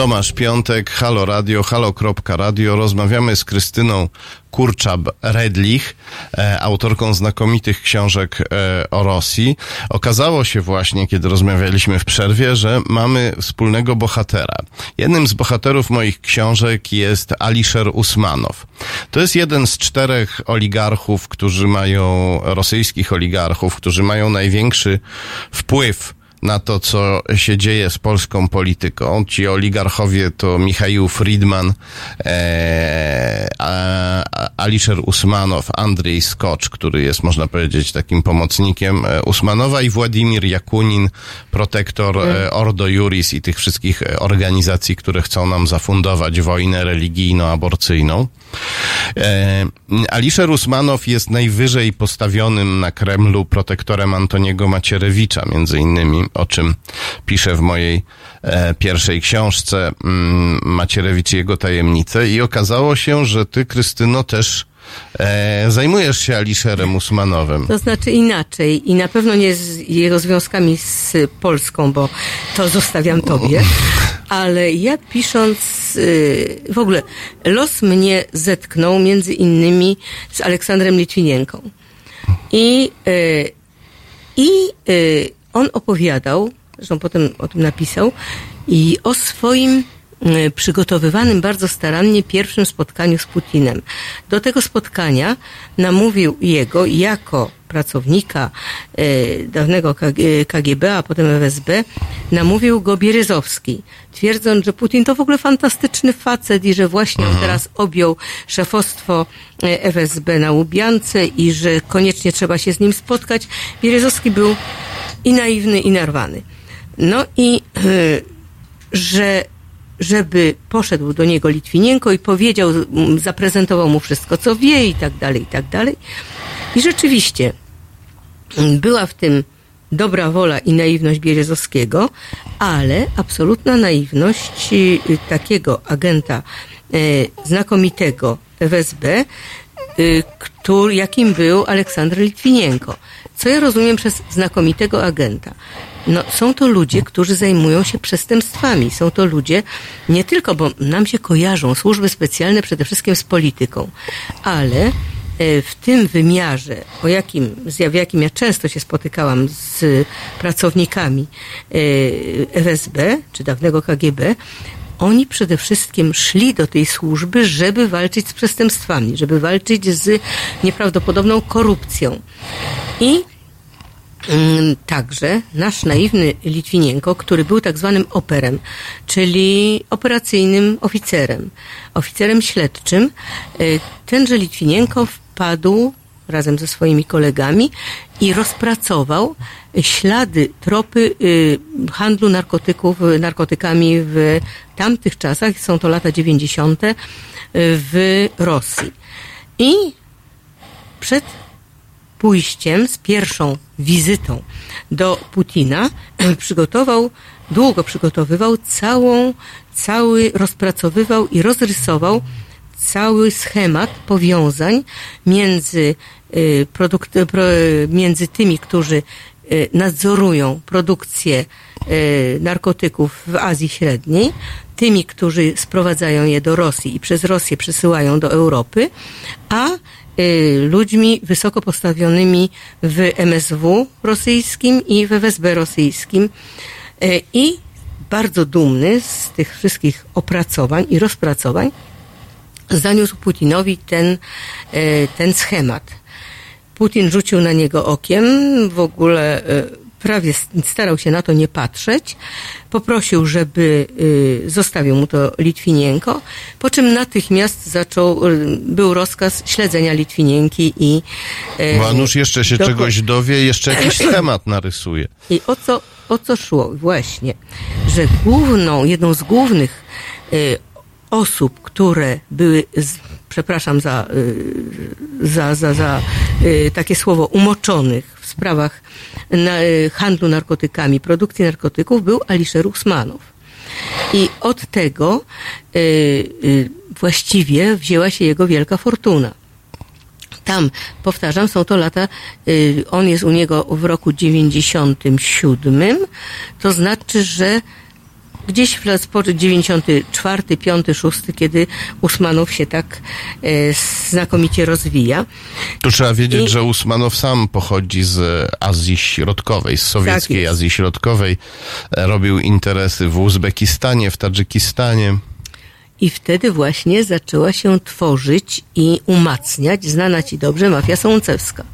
Tomasz Piątek, Halo Radio, halo.radio. Rozmawiamy z Krystyną Kurczab-Redlich, e, autorką znakomitych książek e, o Rosji. Okazało się właśnie, kiedy rozmawialiśmy w przerwie, że mamy wspólnego bohatera. Jednym z bohaterów moich książek jest Alisher Usmanow. To jest jeden z czterech oligarchów, którzy mają, rosyjskich oligarchów, którzy mają największy wpływ na to, co się dzieje z polską polityką. Ci oligarchowie to Michał Friedman, e, a, a, Alisher Usmanow, Andrzej Skocz, który jest, można powiedzieć, takim pomocnikiem e, Usmanowa i Władimir Jakunin, protektor e, Ordo Juris i tych wszystkich e, organizacji, które chcą nam zafundować wojnę religijno-aborcyjną. E, Alisher Usmanow jest najwyżej postawionym na Kremlu protektorem Antoniego Macierewicza, między innymi, o czym piszę w mojej e, pierwszej książce mm, Macierewicz i jego tajemnice. I okazało się, że ty, Krystyno, też e, zajmujesz się Alisherem Usmanowem. To znaczy inaczej i na pewno nie z jego związkami z Polską, bo to zostawiam tobie. Ale ja pisząc, y, w ogóle los mnie zetknął między innymi z Aleksandrem Litwinienką. I, y, i y, on opowiadał, zresztą potem o tym napisał, i o swoim przygotowywanym bardzo starannie pierwszym spotkaniu z Putinem. Do tego spotkania namówił jego jako pracownika y, dawnego KG KGB, a potem FSB, namówił go Bieryzowski, twierdząc, że Putin to w ogóle fantastyczny facet i że właśnie on teraz objął szefostwo y, FSB na Łubiance i że koniecznie trzeba się z nim spotkać. Bieryzowski był i naiwny, i narwany. No i y, że żeby poszedł do niego Litwinienko i powiedział, m, zaprezentował mu wszystko, co wie i tak dalej, i tak dalej. I rzeczywiście m, była w tym dobra wola i naiwność Bierzozowskiego, ale absolutna naiwność y, takiego agenta y, znakomitego FSB, y, który, jakim był Aleksander Litwinienko. Co ja rozumiem przez znakomitego agenta? No, są to ludzie, którzy zajmują się przestępstwami. Są to ludzie nie tylko, bo nam się kojarzą służby specjalne przede wszystkim z polityką, ale e, w tym wymiarze, o jakim, w jakim ja często się spotykałam z pracownikami e, FSB, czy dawnego KGB, oni przede wszystkim szli do tej służby, żeby walczyć z przestępstwami, żeby walczyć z nieprawdopodobną korupcją. I Także nasz naiwny Litwinienko, który był tak zwanym operem, czyli operacyjnym oficerem, oficerem śledczym, y, tenże Litwinienko wpadł razem ze swoimi kolegami i rozpracował ślady, tropy y, handlu narkotyków, narkotykami w tamtych czasach, są to lata 90. y, w Rosji. I przed pójściem, z pierwszą wizytą do Putina, przygotował, długo przygotowywał całą, cały, rozpracowywał i rozrysował cały schemat powiązań między, y, produkt, pro, między tymi, którzy y, nadzorują produkcję y, narkotyków w Azji Średniej, tymi, którzy sprowadzają je do Rosji i przez Rosję przesyłają do Europy, a y, ludźmi wysoko postawionymi w MSW rosyjskim i w FSB rosyjskim. Y, I bardzo dumny z tych wszystkich opracowań i rozpracowań zaniósł Putinowi ten, y, ten schemat. Putin rzucił na niego okiem, w ogóle y, prawie starał się na to nie patrzeć. Poprosił, żeby y, zostawił mu to Litwinienko, po czym natychmiast zaczął, y, był rozkaz śledzenia Litwinienki i... y, Bo Anusz jeszcze się czegoś dowie, jeszcze jakiś schemat narysuje. i o co, o co szło? Właśnie, że główną, jedną z głównych y, osób, które były, przepraszam za, y, za, za, za y, takie słowo, umoczonych w sprawach y, handlu narkotykami, produkcji narkotyków, był Alisher Usmanow. I od tego właściwie wzięła się jego wielka fortuna. Tam, powtarzam, są to lata, on jest u niego w roku 97, to znaczy, że gdzieś w lat spoczy 94, 5, 6, kiedy Usmanow się tak e, znakomicie rozwija. Tu trzeba wiedzieć, I- że Usmanow sam pochodzi z Azji Środkowej, z sowieckiej jest. Azji Środkowej. E, Robił interesy w Uzbekistanie, w Tadżykistanie. I wtedy właśnie zaczęła się tworzyć i umacniać, znana ci dobrze, mafia sącewska.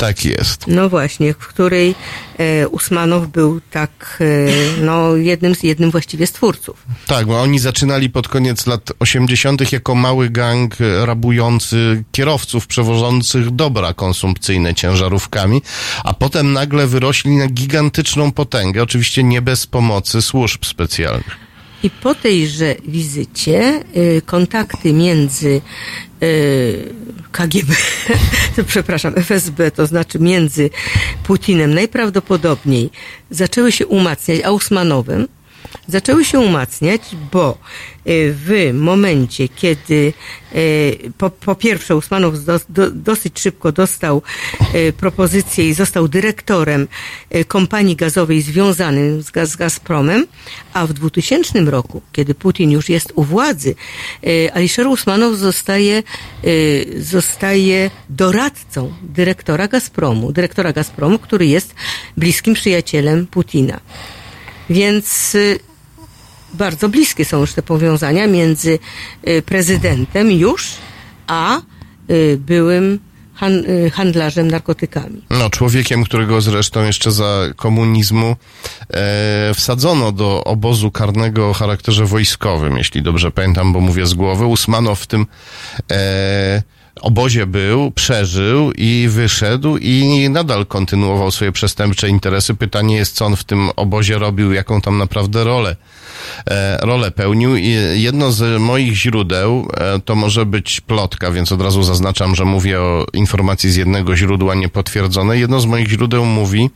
Tak jest. No właśnie, w której e, Usmanow był tak, e, no jednym z, jednym właściwie z twórców. Tak, bo oni zaczynali pod koniec lat 80. jako mały gang e, rabujący kierowców przewożących dobra konsumpcyjne ciężarówkami, a potem nagle wyrośli na gigantyczną potęgę, oczywiście nie bez pomocy służb specjalnych. I po tejże wizycie y, kontakty między y, KGB, przepraszam, FSB, to znaczy między Putinem najprawdopodobniej zaczęły się umacniać, a Usmanowem zaczęły się umacniać, bo y, w momencie, kiedy y, po, po pierwsze Usmanow do, do, dosyć szybko dostał y, propozycję i został dyrektorem kompanii gazowej związanym z, z Gazpromem, a w 2000 roku, kiedy Putin już jest u władzy, Alisher Usmanow zostaje, zostaje doradcą dyrektora Gazpromu, dyrektora Gazpromu, który jest bliskim przyjacielem Putina. Więc bardzo bliskie są już te powiązania między y, prezydentem już, a y, byłym y, handlarzem narkotykami. No, człowiekiem, którego zresztą jeszcze za komunizmu e, wsadzono do obozu karnego o charakterze wojskowym, jeśli dobrze pamiętam, bo mówię z głowy. Usmanow w tym e, obozie był, przeżył i wyszedł i nadal kontynuował swoje przestępcze interesy. Pytanie jest, co on w tym obozie robił, jaką tam naprawdę rolę e, rolę pełnił i jedno z moich źródeł e, to może być plotka, więc od razu zaznaczam, że mówię o informacji z jednego źródła niepotwierdzonej. Jedno z moich źródeł mówi,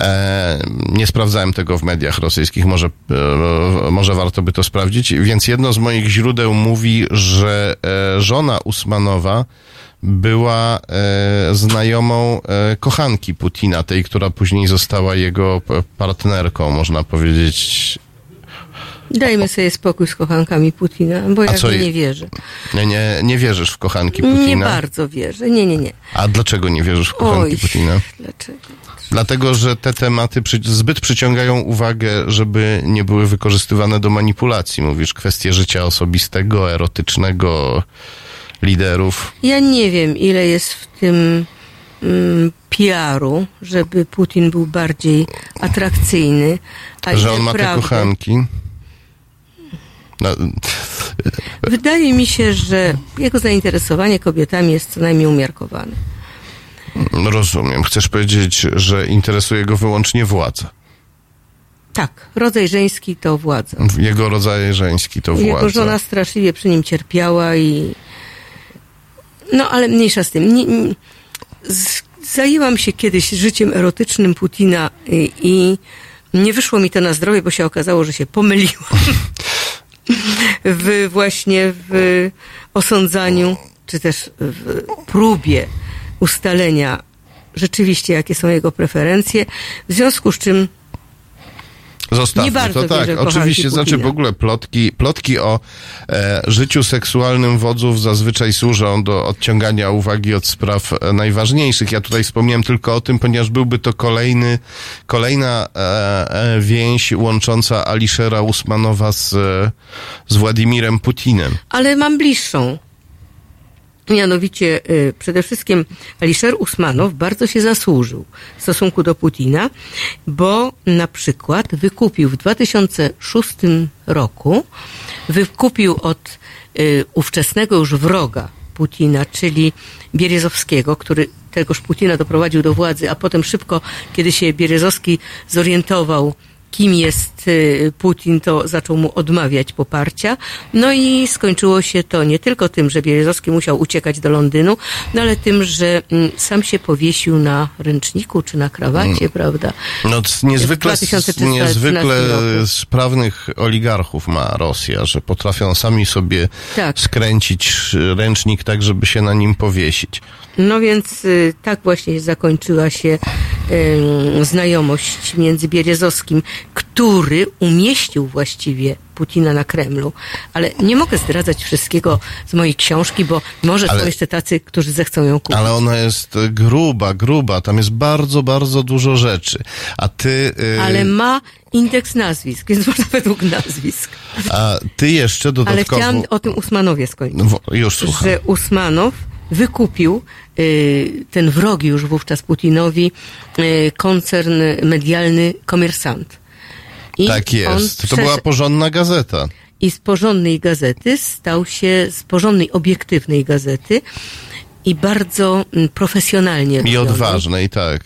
e, nie sprawdzałem tego w mediach rosyjskich, może, e, może warto by to sprawdzić, więc jedno z moich źródeł mówi, że e, żona Usmanowa była e, znajomą e, kochanki Putina, tej, która później została jego partnerką, można powiedzieć, Dajmy sobie spokój z kochankami Putina, bo ja co nie wierzę. Nie, nie, nie wierzysz w kochanki Putina? Nie bardzo wierzę. Nie, nie, nie. A dlaczego nie wierzysz w kochanki Oj, Putina? dlaczego? Dlatego, że te tematy przy, zbyt przyciągają uwagę, żeby nie były wykorzystywane do manipulacji. Mówisz, kwestie życia osobistego, erotycznego liderów. Ja nie wiem, ile jest w tym mm, PR-u, żeby Putin był bardziej atrakcyjny. A że on ma te kochanki. No, Wydaje mi się, że jego zainteresowanie kobietami jest co najmniej umiarkowane. rozumiem. Chcesz powiedzieć, że interesuje go wyłącznie władza. Tak, rodzaj żeński to władza. Jego rodzaj żeński to władza. Jego żona straszliwie przy nim cierpiała i... No, ale mniejsza z tym. Nie, nie, z, zajęłam się kiedyś życiem erotycznym Putina i, i nie wyszło mi to na zdrowie, bo się okazało, że się pomyliłam. w właśnie w osądzaniu, czy też w próbie ustalenia rzeczywiście, jakie są jego preferencje, w związku z czym Zostawmy Nie bardzo to tak. wierzę Oczywiście, znaczy w ogóle plotki, plotki o e, życiu seksualnym wodzów zazwyczaj służą do odciągania uwagi od spraw e, najważniejszych. Ja tutaj wspomniałem tylko o tym, ponieważ byłby to kolejny, kolejna e, e, więź łącząca Aliszera Usmanowa z, e, z Władimirem Putinem. ale mam bliższą. Mianowicie y, przede wszystkim Alisher Usmanow bardzo się zasłużył w stosunku do Putina, bo na przykład wykupił w 2006 roku, wykupił od y, ówczesnego już wroga Putina, czyli Bierezowskiego, który tegoż Putina doprowadził do władzy, a potem szybko, kiedy się Bierezowski zorientował, kim jest Putin, to zaczął mu odmawiać poparcia. No i skończyło się to nie tylko tym, że Bierezowski musiał uciekać do Londynu, no ale tym, że mm, sam się powiesił na ręczniku czy na krawacie, prawda? No, niezwykle, W 2013 niezwykle sprawnych oligarchów ma Rosja, że potrafią sami sobie Tak. skręcić ręcznik tak, żeby się na nim powiesić. No więc y, tak właśnie zakończyła się znajomość między Bierezowskim, k- który umieścił właściwie Putina na Kremlu. Ale nie mogę zdradzać wszystkiego z mojej książki, bo może Ale- są jeszcze tacy, którzy zechcą ją kupić. Ale ona jest e, gruba, gruba. Tam jest bardzo, bardzo dużo rzeczy. A ty, y, Ale ma indeks nazwisk, więc można według nazwisk. a ty jeszcze Ale dodatkowo... chciałam o tym Usmanowie skończyć. No, już słucham. że Usmanow wykupił y, ten wrogi już wówczas Putinowi y, koncern medialny Komersant. I Tak jest. To była porządna gazeta. I z porządnej gazety stał się, z porządnej, obiektywnej gazety i bardzo mm, profesjonalnie I robionej. odważnej, tak.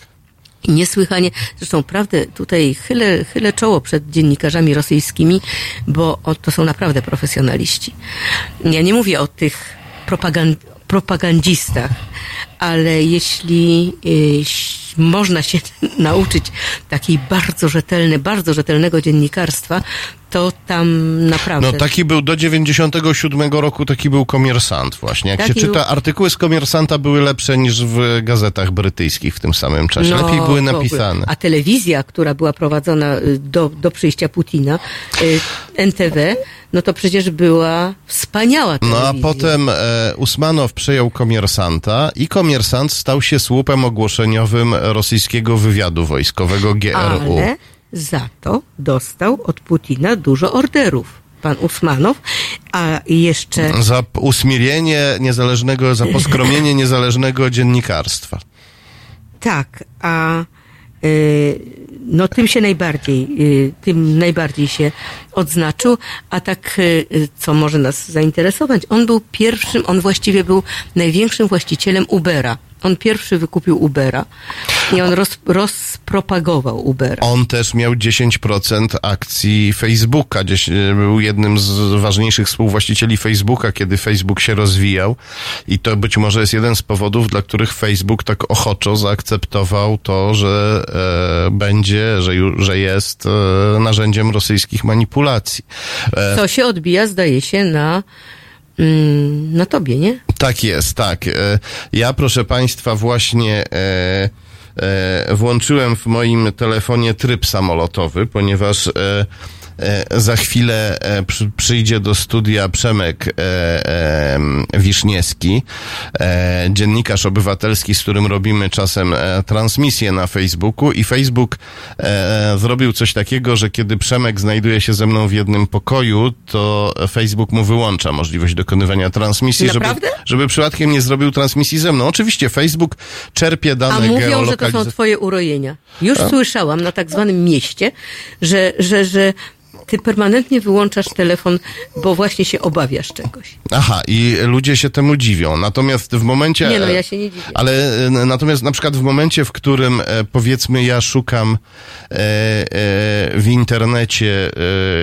I niesłychanie, zresztą prawdę tutaj chylę, chylę czoło przed dziennikarzami rosyjskimi, bo to są naprawdę profesjonaliści. Ja nie mówię o tych propagand, propagandzistach, ale jeśli y, można się nauczyć takiej bardzo rzetelnej, bardzo rzetelnego dziennikarstwa, to tam naprawdę... No taki był do 97 roku, taki był komersant właśnie. Jak Taki się czyta, był- artykuły z komersanta były lepsze niż w gazetach brytyjskich w tym samym czasie. Lepiej były napisane. A telewizja, która była prowadzona y, do, do przyjścia Putina, y, NTV, no to przecież była wspaniała No telewizja. a potem e, Usmanow przejął komersanta i komersant stał się słupem ogłoszeniowym rosyjskiego wywiadu wojskowego GRU. Ale za to dostał od Putina dużo orderów. Pan Usmanow, a jeszcze Za usmirienie niezależnego, za poskromienie niezależnego dziennikarstwa. tak, a y, no tym się najbardziej, y, tym najbardziej się odznaczył, a tak y, co może nas zainteresować, on był pierwszym, on właściwie był największym właścicielem Ubera. On pierwszy wykupił Ubera i on roz, rozpropagował Ubera. On też miał 10% akcji Facebooka. Gdzieś, był jednym z ważniejszych współwłaścicieli Facebooka, kiedy Facebook się rozwijał. I to być może jest jeden z powodów, dla których Facebook tak ochoczo zaakceptował to, że e, będzie, że, że jest e, narzędziem rosyjskich manipulacji. E, Co się odbija, zdaje się, na, mm, na tobie, nie? Tak jest, tak. E, Ja, proszę Państwa, właśnie e, e, włączyłem w moim telefonie tryb samolotowy, ponieważ za chwilę e, przy, przyjdzie do studia Przemek e, e, Wiszniewski, e, dziennikarz obywatelski, z którym robimy czasem e, transmisję na Facebooku i Facebook e, zrobił coś takiego, że kiedy Przemek znajduje się ze mną w jednym pokoju, to Facebook mu wyłącza możliwość dokonywania transmisji, żeby, Naprawdę? żeby przypadkiem nie zrobił transmisji ze mną. Oczywiście Facebook czerpie dane A mówią, że to są twoje urojenia. Już słyszałam na tak zwanym mieście, że, że, że ty permanentnie wyłączasz telefon, bo właśnie się obawiasz czegoś. Aha, i ludzie się temu dziwią. Natomiast w momencie. Nie no, ja się nie dziwię. Ale e, natomiast na przykład w momencie, w którym e, powiedzmy ja szukam e, w internecie,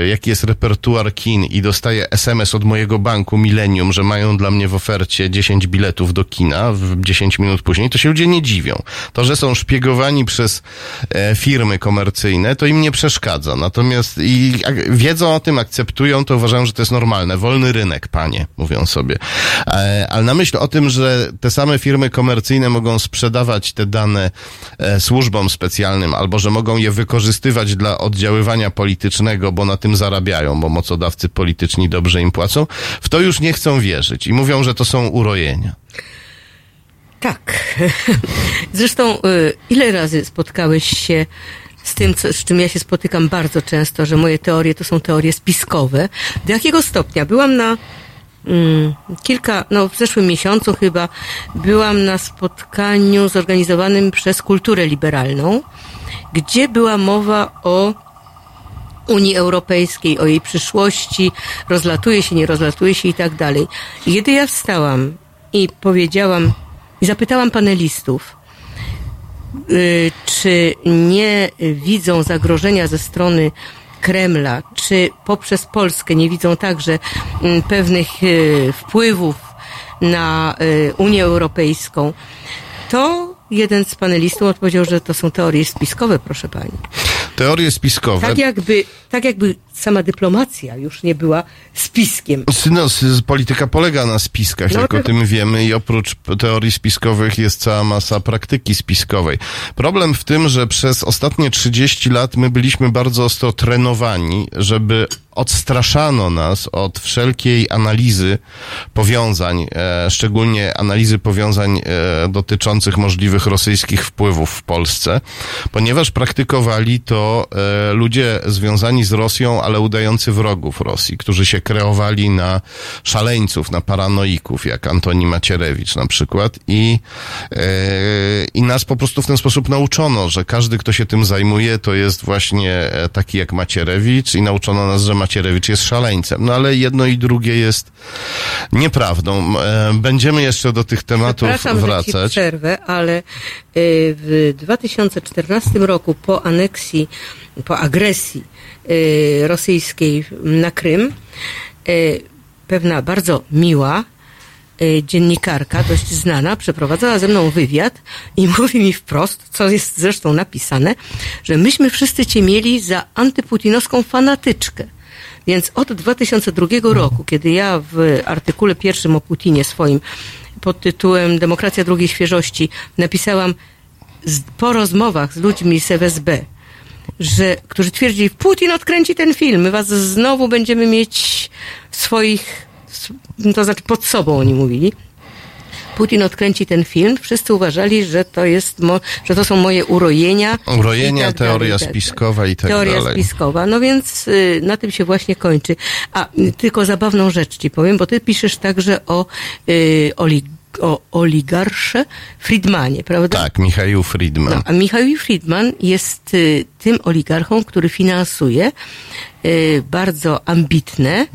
jaki jest repertuar kin i dostaję SMS od mojego banku Millennium, że mają dla mnie w ofercie 10 biletów do kina w 10 minut później, to się ludzie nie dziwią. To, że są szpiegowani przez firmy komercyjne, to im nie przeszkadza. Natomiast i wiedzą o tym, akceptują, to uważają, że to jest normalne. Wolny rynek, panie, mówią sobie. E, ale na myśl o tym, że te same firmy komercyjne mogą sprzedawać te dane e, służbom specjalnym, albo że mogą je wykorzystywać dla oddziaływania politycznego, bo na tym zarabiają, bo mocodawcy polityczni dobrze im płacą, w to już nie chcą wierzyć i mówią, że to są urojenia. Tak. Zresztą, y, ile razy spotkałeś się z tym, co, z czym ja się spotykam bardzo często, że moje teorie to są teorie spiskowe. Do jakiego stopnia? Byłam na mm, kilka, no w zeszłym miesiącu chyba, byłam na spotkaniu zorganizowanym przez Kulturę Liberalną, gdzie była mowa o Unii Europejskiej, o jej przyszłości, rozlatuje się, nie rozlatuje się i tak dalej. I Kiedy ja wstałam i powiedziałam, i zapytałam panelistów, czy nie widzą zagrożenia ze strony Kremla, czy poprzez Polskę nie widzą także mm, pewnych y, wpływów na y, Unię Europejską, to jeden z panelistów odpowiedział, że to są teorie spiskowe, proszę pani. Teorie spiskowe. Tak jakby, tak jakby sama dyplomacja już nie była spiskiem. No, polityka polega na spiskach, No jak to- o tym wiemy, i oprócz teorii spiskowych jest cała masa praktyki spiskowej. Problem w tym, że przez ostatnie 30 lat my byliśmy bardzo ostro trenowani, żeby odstraszano nas od wszelkiej analizy powiązań, e, szczególnie analizy powiązań e, dotyczących możliwych rosyjskich wpływów w Polsce, ponieważ praktykowali to e, ludzie związani z Rosją, ale udający wrogów Rosji, którzy się kreowali na szaleńców, na paranoików, jak Antoni Macierewicz na przykład. I, i nas po prostu w ten sposób nauczono, że każdy, kto się tym zajmuje, to jest właśnie taki jak Macierewicz i nauczono nas, że Macierewicz jest szaleńcem. No ale jedno i drugie jest nieprawdą. E, Będziemy jeszcze do tych tematów Przepraszam, że ci wracać. przerwę, ale y, w 2014 roku po aneksji, po agresji y, rosyjskiej na Krym, pewna bardzo miła dziennikarka, dość znana, przeprowadzała ze mną wywiad i mówi mi wprost, co jest zresztą napisane, że myśmy wszyscy cię mieli za antyputinowską fanatyczkę. Więc od 2002 roku, kiedy ja w artykule pierwszym o Putinie swoim pod tytułem Demokracja drugiej świeżości napisałam z, po rozmowach z ludźmi z FSB, że, którzy twierdzili, Putin odkręci ten film, my was znowu będziemy mieć swoich, to znaczy pod sobą oni mówili. Putin odkręci ten film, wszyscy uważali, że to jest, mo, że to są moje urojenia. Urojenia, tak teoria dalej, i tak spiskowa i tak Teoria dalej. spiskowa. No więc y, na tym się właśnie kończy. A y, tylko zabawną rzecz ci powiem, bo ty piszesz także o, y, oli, o oligarsze Friedmanie, prawda? Tak, Michał Friedman. No, a Michał Friedman jest y, tym oligarchą, który finansuje y, bardzo ambitne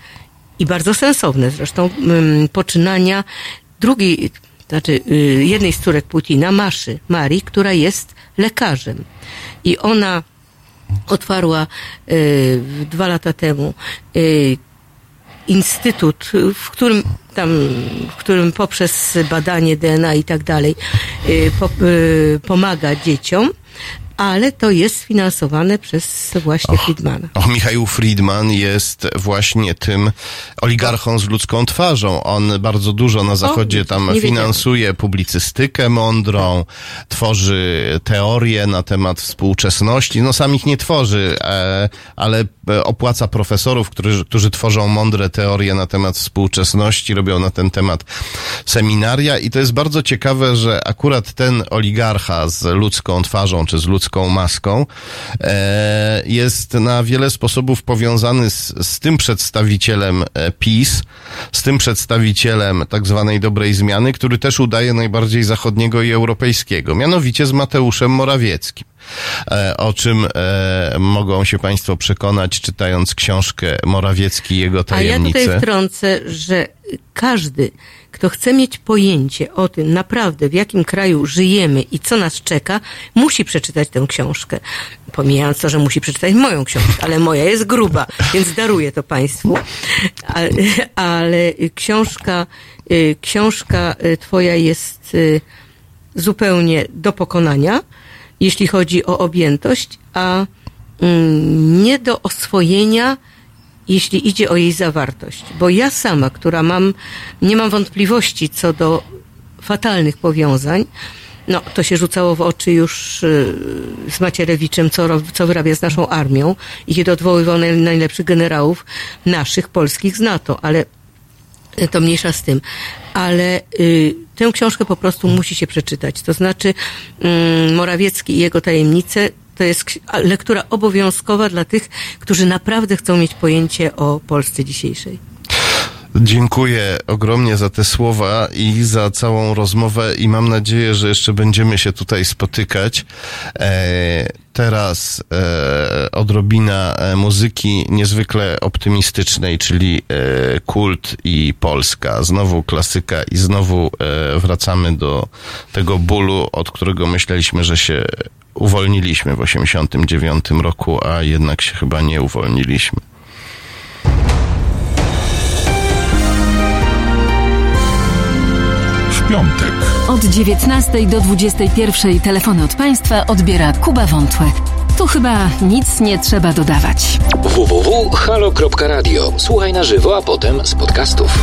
i bardzo sensowne zresztą ym, poczynania drugiej, znaczy y, jednej z córek Putina, Maszy, Marii, która jest lekarzem. I ona otwarła y, dwa lata temu y, instytut, w którym tam, w którym poprzez badanie DNA i tak dalej po, pomaga dzieciom, ale to jest finansowane przez właśnie Friedmana. O, Michał Friedman jest właśnie tym oligarchą z ludzką twarzą. On bardzo dużo na zachodzie tam nie wiedziałem. finansuje publicystykę mądrą, tworzy teorie na temat współczesności. No sam ich nie tworzy, e, ale e, opłaca profesorów, którzy, którzy tworzą mądre teorie na temat współczesności, robią na ten temat seminaria i to jest bardzo ciekawe, że akurat ten oligarcha z ludzką twarzą, czy z ludzką maską, e, jest na wiele sposobów powiązany z, z tym przedstawicielem e, PiS, z tym przedstawicielem tak zwanej dobrej zmiany, który też udaje najbardziej zachodniego i europejskiego, mianowicie z Mateuszem Morawieckim. E, o czym mogą się Państwo przekonać, czytając książkę Morawiecki i jego A ja tajemnice. tutaj wtrącę, że każdy, kto chce mieć pojęcie o tym naprawdę, w jakim kraju żyjemy i co nas czeka, musi przeczytać tę książkę. Pomijając to, że musi przeczytać moją książkę, ale moja jest gruba, więc daruję to Państwu. Ale, ale książka, y, książka y, Twoja jest y, zupełnie do pokonania, jeśli chodzi o objętość, a mm, nie do oswojenia, jeśli idzie o jej zawartość. Bo ja sama, która mam, nie mam wątpliwości co do fatalnych powiązań, no, to się rzucało w oczy już y, z Macierewiczem, co, co wyrabia z naszą armią i kiedy odwoływał naj, najlepszych generałów naszych, polskich z NATO, ale to mniejsza z tym. Ale y, tę książkę po prostu musi się przeczytać. To znaczy mm, Morawiecki i jego tajemnice to jest lektura obowiązkowa dla tych, którzy naprawdę chcą mieć pojęcie o Polsce dzisiejszej. Dziękuję ogromnie za te słowa i za całą rozmowę i mam nadzieję, że jeszcze będziemy się tutaj spotykać. E, teraz e, odrobina e, muzyki niezwykle optymistycznej, czyli kult i Polska. Znowu klasyka i znowu wracamy do tego bólu, od którego myśleliśmy, że się uwolniliśmy w 89 roku, a jednak się chyba nie uwolniliśmy. W piątek. Od 19 do 21 telefony od Państwa odbiera Kuba Wątłe. Tu chyba nic nie trzeba dodawać. www.halo.radio. Słuchaj na żywo, a potem z podcastów.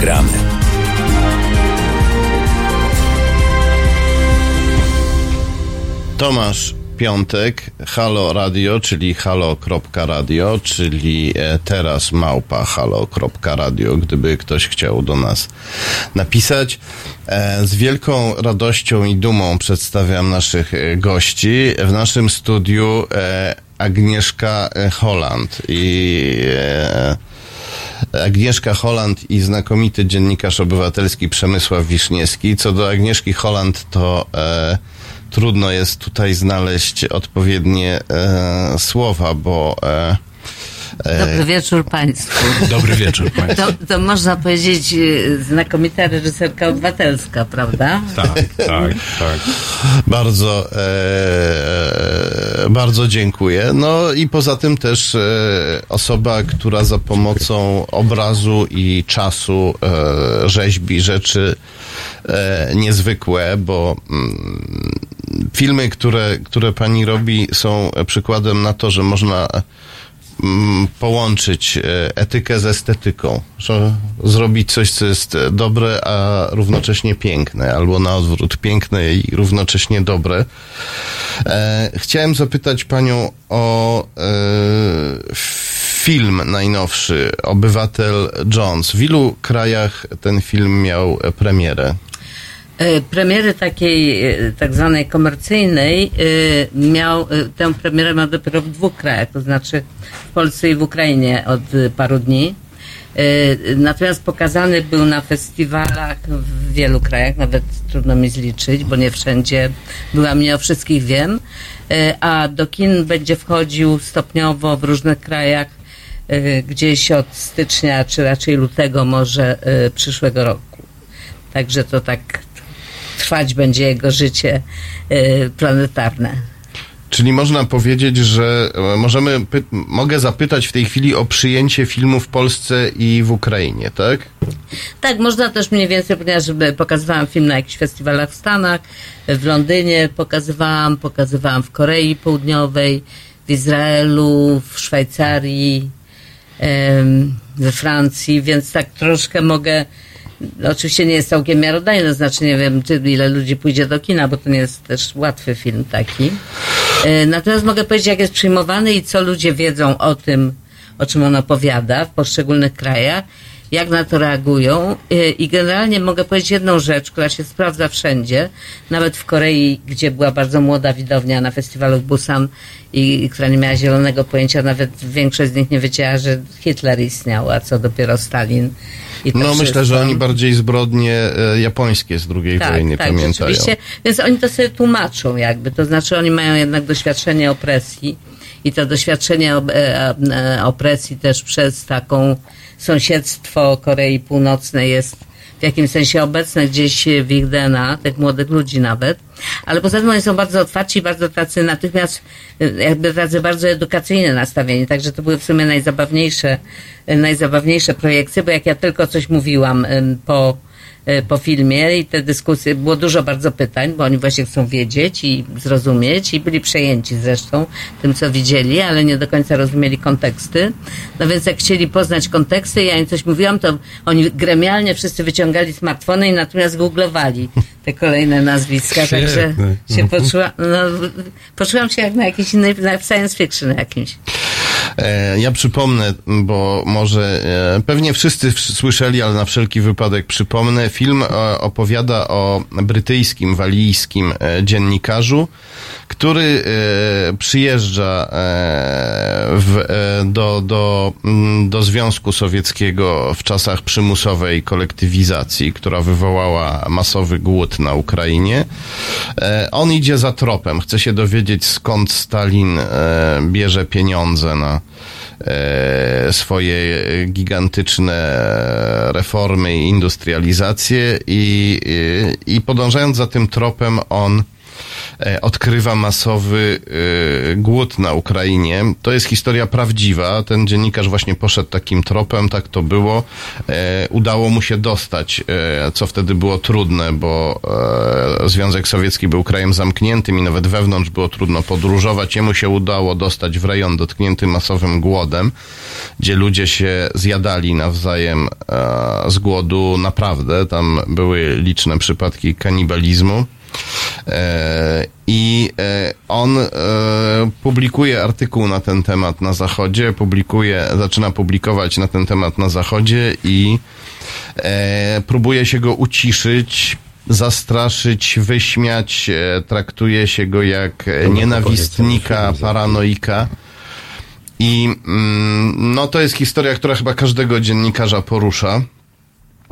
Gramy. Tomasz Piątek, Halo Radio, czyli halo.radio, czyli e, teraz małpa halo.radio, gdyby ktoś chciał do nas napisać. E, Z wielką radością i dumą przedstawiam naszych e, gości. W naszym studiu Agnieszka Holland i Agnieszka Holland i znakomity dziennikarz obywatelski Przemysław Wiszniewski. Co do Agnieszki Holland, to e, trudno jest tutaj znaleźć odpowiednie e, słowa, bo e, Dobry wieczór Państwu. Dobry wieczór Państwu. To, to można powiedzieć e, znakomita reżyserka obywatelska, prawda? Tak, tak, tak. bardzo, e, e, bardzo dziękuję. No i poza tym też e, osoba, która za pomocą obrazu i czasu e, rzeźbi rzeczy e, niezwykłe, bo mm, filmy, które, które pani robi są przykładem na to, że można połączyć e, etykę z estetyką, że zrobić coś, co jest dobre, a równocześnie piękne, albo na odwrót, piękne i równocześnie dobre. E, chciałem zapytać panią o e, film najnowszy, Obywatel Jones. W ilu krajach ten film miał premierę? E, Premiery takiej e, tak zwanej komercyjnej e, miał, tę premierę ma dopiero w dwóch krajach, to znaczy w Polsce i w Ukrainie od paru dni. Natomiast pokazany był na festiwalach w wielu krajach, nawet trudno mi zliczyć, bo nie wszędzie byłam, nie o wszystkich wiem. A do kin będzie wchodził stopniowo w różnych krajach gdzieś od stycznia, czy raczej lutego może przyszłego roku. Także to tak trwać będzie jego życie e, planetarne. Czyli można powiedzieć, że e, możemy, mogę zapytać w tej chwili o przyjęcie filmu w Polsce i w Ukrainie, tak? Tak, można też mniej więcej, ponieważ e, pokazywałam film na jakichś festiwalach w Stanach, w Londynie pokazywałam, pokazywałam w Korei Południowej, w Izraelu, w Szwajcarii, we Francji, więc tak troszkę mogę Oczywiście nie jest całkiem miarodajne, znaczy nie wiem, czy ile ludzi pójdzie do kina, bo to nie jest też łatwy film taki. E, Natomiast mogę powiedzieć, jak jest przyjmowany i co ludzie wiedzą o tym, o czym on opowiada w poszczególnych krajach, jak na to reagują. E, I generalnie mogę powiedzieć jedną rzecz, która się sprawdza wszędzie, nawet w Korei, gdzie była bardzo młoda widownia na festiwalu w Busan i, i która nie miała zielonego pojęcia, nawet większość z nich nie wiedziała, że Hitler istniał, a co dopiero Stalin. No myślę, wszystko. że oni bardziej zbrodnie e, japońskie z II wojny tak, pamiętają. Rzeczywiście. Więc oni to sobie tłumaczą jakby, to znaczy oni mają jednak doświadczenie opresji i to doświadczenie e, e, opresji też przez taką sąsiedztwo Korei Północnej jest w jakimś sensie obecne gdzieś w ich DNA, tych młodych ludzi nawet. Ale poza tym oni są bardzo otwarci bardzo tacy natychmiast, e, jakby tacy bardzo edukacyjnie nastawieni. Także to były w sumie najzabawniejsze, e, najzabawniejsze projekcje, bo jak ja tylko coś mówiłam po po filmie i te dyskusje, było dużo bardzo pytań, bo oni właśnie chcą wiedzieć i zrozumieć i byli przejęci zresztą tym, co widzieli, ale nie do końca rozumieli konteksty. No więc jak chcieli poznać konteksty, ja im coś mówiłam, to oni gremialnie wszyscy wyciągali smartfony i natomiast googlowali te kolejne nazwiska, także Świetne. się poczułam, no, poczułam się jak na jakiejś innej, na science fiction jakimś. E, Ja przypomnę, bo może e, pewnie wszyscy słyszeli, ale na wszelki wypadek przypomnę. Film e, opowiada o brytyjskim, walijskim dziennikarzu, który przyjeżdża w, do, do, do Związku Sowieckiego w czasach przymusowej kolektywizacji, która wywołała masowy głód na Ukrainie. On idzie za tropem, chce się dowiedzieć skąd Stalin bierze pieniądze na swoje gigantyczne reformy i industrializację i, i, i podążając za tym tropem on e, odkrywa masowy e, głód na Ukrainie. To jest historia prawdziwa. Ten dziennikarz właśnie poszedł takim tropem, tak to było. E, Udało mu się dostać, e, co wtedy było trudne, bo e, Związek Sowiecki był krajem zamkniętym i nawet wewnątrz było trudno podróżować. Jemu się udało dostać w rejon dotknięty masowym głodem, gdzie ludzie się zjadali nawzajem e, z głodu naprawdę. Tam były liczne przypadki kanibalizmu. E, I e, on e, publikuje artykuł na ten temat na Zachodzie, publikuje, zaczyna publikować na ten temat na Zachodzie i próbuje się go uciszyć, zastraszyć, wyśmiać, traktuje się go jak nienawistnika, paranoika. I mm, no to jest historia, która chyba każdego dziennikarza porusza.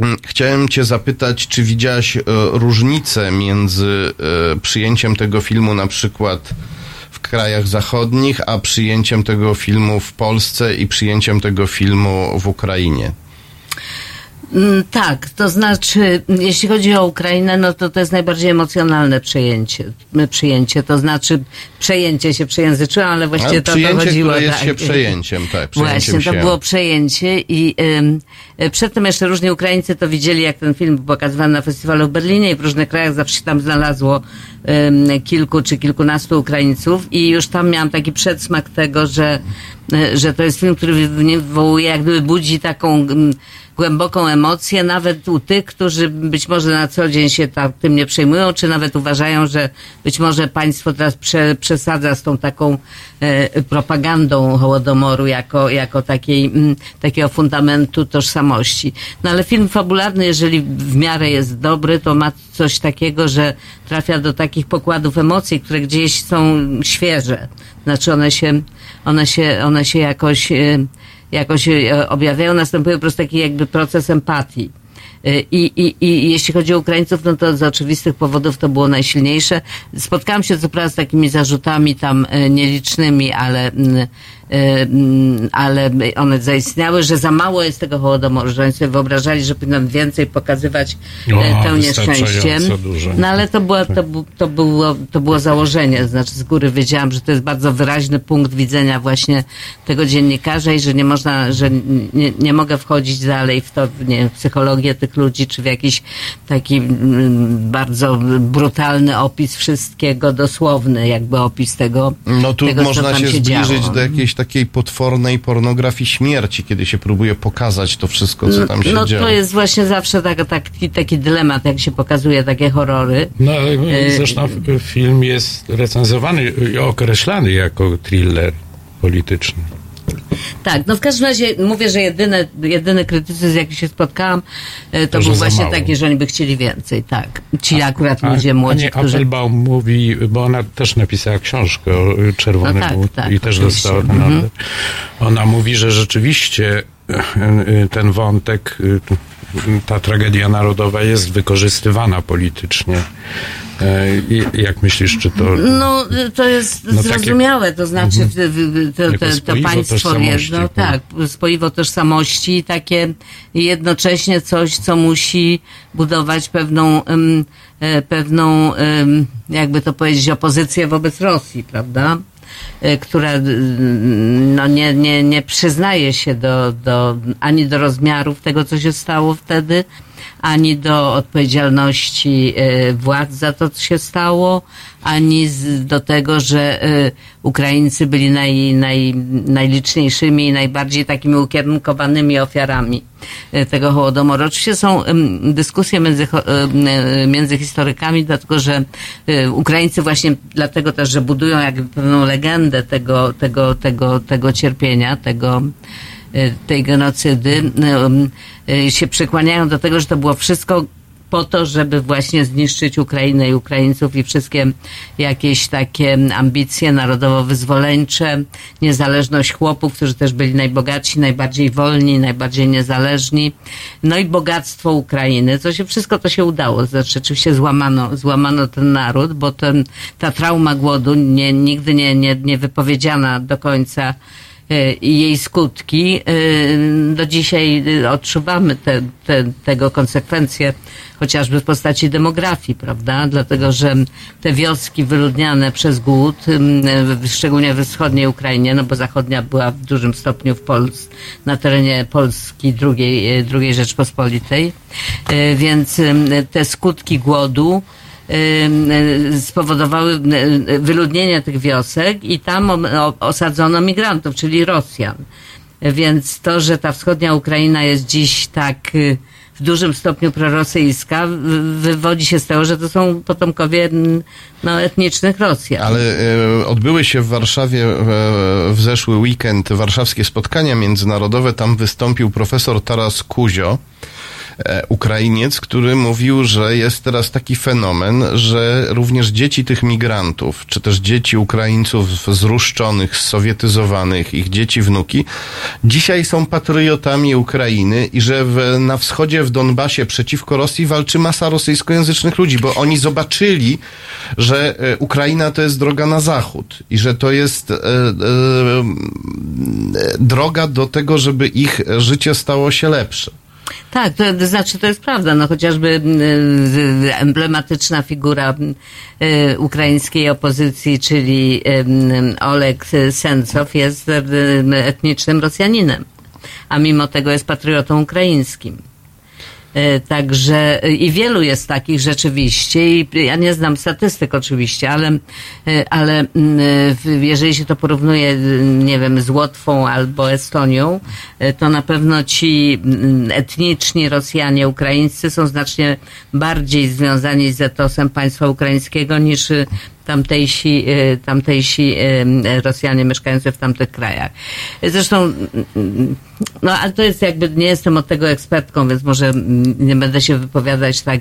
Mm, Chciałem Cię zapytać, czy widziałaś e, różnicę między e, przyjęciem tego filmu na przykład w krajach zachodnich, a przyjęciem tego filmu w Polsce i przyjęciem tego filmu w Ukrainie? Mm, Tak, to znaczy, jeśli chodzi o Ukrainę, no to to jest najbardziej emocjonalne przejęcie, przyjęcie, to znaczy przejęcie się przejęzyczyłam, ale właściwie A to, to przyjęcie, chodziło. które jest tak. się przejęciem, tak. Przejęciem Właśnie, to się. było przejęcie i ym, y, przedtem jeszcze różni Ukraińcy to widzieli, jak ten film był pokazywany na festiwalu w Berlinie i w różnych krajach zawsze się tam znalazło ym, kilku czy kilkunastu Ukraińców i już tam miałam taki przedsmak tego, że, y, że to jest film, który wywołuje, jak gdyby budzi taką głęboką emocję, nawet u tych, którzy być może na co dzień się tak, tym nie przejmują, czy nawet uważają, że być może państwo teraz prze, przesadza z tą taką e, propagandą Hołodomoru jako, jako takiej, mm, takiego fundamentu tożsamości. No ale film fabularny, jeżeli w miarę jest dobry, to ma coś takiego, że trafia do takich pokładów emocji, które gdzieś są świeże. Znaczy one się, one się, one się jakoś, e, jakoś e, objawiają, następuje po prostu taki jakby proces empatii. E, I, i, I jeśli chodzi o Ukraińców, no to z oczywistych powodów to było najsilniejsze. Spotkałam się co prawda z takimi zarzutami tam e, nielicznymi, ale, mm, ale one zaistniały, że za mało jest tego Hołodomoru, że oni sobie wyobrażali, że powinno więcej pokazywać e, O, tę nieszczęście. No ale to, była, to, bu- to, było, to było założenie, znaczy z góry wiedziałam, że to jest bardzo wyraźny punkt widzenia właśnie tego dziennikarza i że nie można, że nie, nie mogę wchodzić dalej w to, w, nie, w psychologię tych ludzi, czy w jakiś taki bardzo brutalny opis wszystkiego, dosłowny jakby opis tego, No tu tego można co tam się, się zbliżyć działo. do jakiejś takiej potwornej pornografii śmierci, kiedy się próbuje pokazać to wszystko, co tam się no działo. to jest właśnie zawsze tak, taki, taki dylemat, jak się pokazuje takie horrory. No, ale E, zresztą film jest recenzowany i określany jako thriller polityczny. Tak, no w każdym razie mówię, że jedyne, jedyny krytycyzm, z jaki się spotkałam, e, to To, był właśnie mało. taki, że oni by chcieli więcej, tak. Ci akurat A- ludzie a młodzi, nie, którzy... Applebaum mówi, bo ona też napisała książkę o y, Czerwonym No tak, tak, i też oczywiście. dostała nagrodę. Ona mówi, że rzeczywiście y, y, ten wątek, ta tragedia narodowa jest wykorzystywana politycznie. Y, I jak myślisz, czy to... No, to jest No, zrozumiałe, to znaczy w- to, to, to państwo jedno, no. tak, spoiwo tożsamości i takie jednocześnie coś, co musi budować pewną, e, pewną, em, jakby to powiedzieć, opozycję wobec Rosji, prawda? E, która no, nie, nie, nie przyznaje się do, do, ani do rozmiarów tego, co się stało wtedy, ani do odpowiedzialności e, władz za to, co się stało, ani do tego, że e, Ukraińcy byli naj, naj, najliczniejszymi i najbardziej takimi ukierunkowanymi ofiarami e, tego Hołodomoru. Oczywiście są dyskusje między, między historykami, dlatego że Ukraińcy właśnie dlatego też, że budują jakby pewną legendę tego, tego, tego, tego cierpienia, tego, tej genocydy, się przekłaniają do tego, że to było wszystko po to, żeby właśnie zniszczyć Ukrainę i Ukraińców i wszystkie jakieś takie ambicje narodowo-wyzwoleńcze, niezależność chłopów, którzy też byli najbogatsi, najbardziej wolni, najbardziej niezależni, no i bogactwo Ukrainy. To się wszystko to się udało. Znaczy, oczywiście złamano, złamano ten naród, bo ten, ta trauma głodu nie, nigdy nie, nie, nie wypowiedziana do końca i jej skutki. E, Do dzisiaj e, odczuwamy te, te, tego konsekwencje, chociażby w postaci demografii, prawda? Dlatego, że te wioski wyludniane przez głód, szczególnie we wschodniej Ukrainie, no bo zachodnia była w dużym stopniu w na terenie Polski drugiej, e, drugiej Rzeczpospolitej, E, więc te skutki głodu e, spowodowały wyludnienie tych wiosek i tam osadzono migrantów, czyli Rosjan. Więc to, że ta wschodnia Ukraina jest dziś tak y, w dużym stopniu prorosyjska, wywodzi się z tego, że to są potomkowie no, etnicznych Rosjan. Ale e, odbyły się w Warszawie e, w zeszły weekend warszawskie spotkania międzynarodowe. Tam wystąpił profesor Taras Kuzio, Ukrainiec, który mówił, że jest teraz taki fenomen, że również dzieci tych migrantów, czy też dzieci Ukraińców zruszczonych, sowietyzowanych, ich dzieci, wnuki, dzisiaj są patriotami Ukrainy i że w, na wschodzie, w Donbasie przeciwko Rosji walczy masa rosyjskojęzycznych ludzi, bo oni zobaczyli, że e, Ukraina to jest droga na zachód i że to jest e, e, e, droga do tego, żeby ich życie stało się lepsze. Tak, to, to znaczy to jest prawda. No chociażby mm, y, emblematyczna figura y, ukraińskiej opozycji, czyli y, Oleg Sencow jest etnicznym Rosjaninem, a mimo tego jest patriotą ukraińskim. E, Także e, i wielu jest takich rzeczywiście i ja nie znam statystyk oczywiście, ale, e, ale mm, jeżeli się to porównuje, nie wiem, z Łotwą albo Estonią, to na pewno ci mm, etniczni Rosjanie ukraińscy są znacznie bardziej związani z etosem państwa ukraińskiego niż tamtejsi, e, tamtejsi e, Rosjanie mieszkający w tamtych krajach. Zresztą, mm, no ale to jest jakby, nie jestem od tego ekspertką, więc może mm, nie będę się wypowiadać tak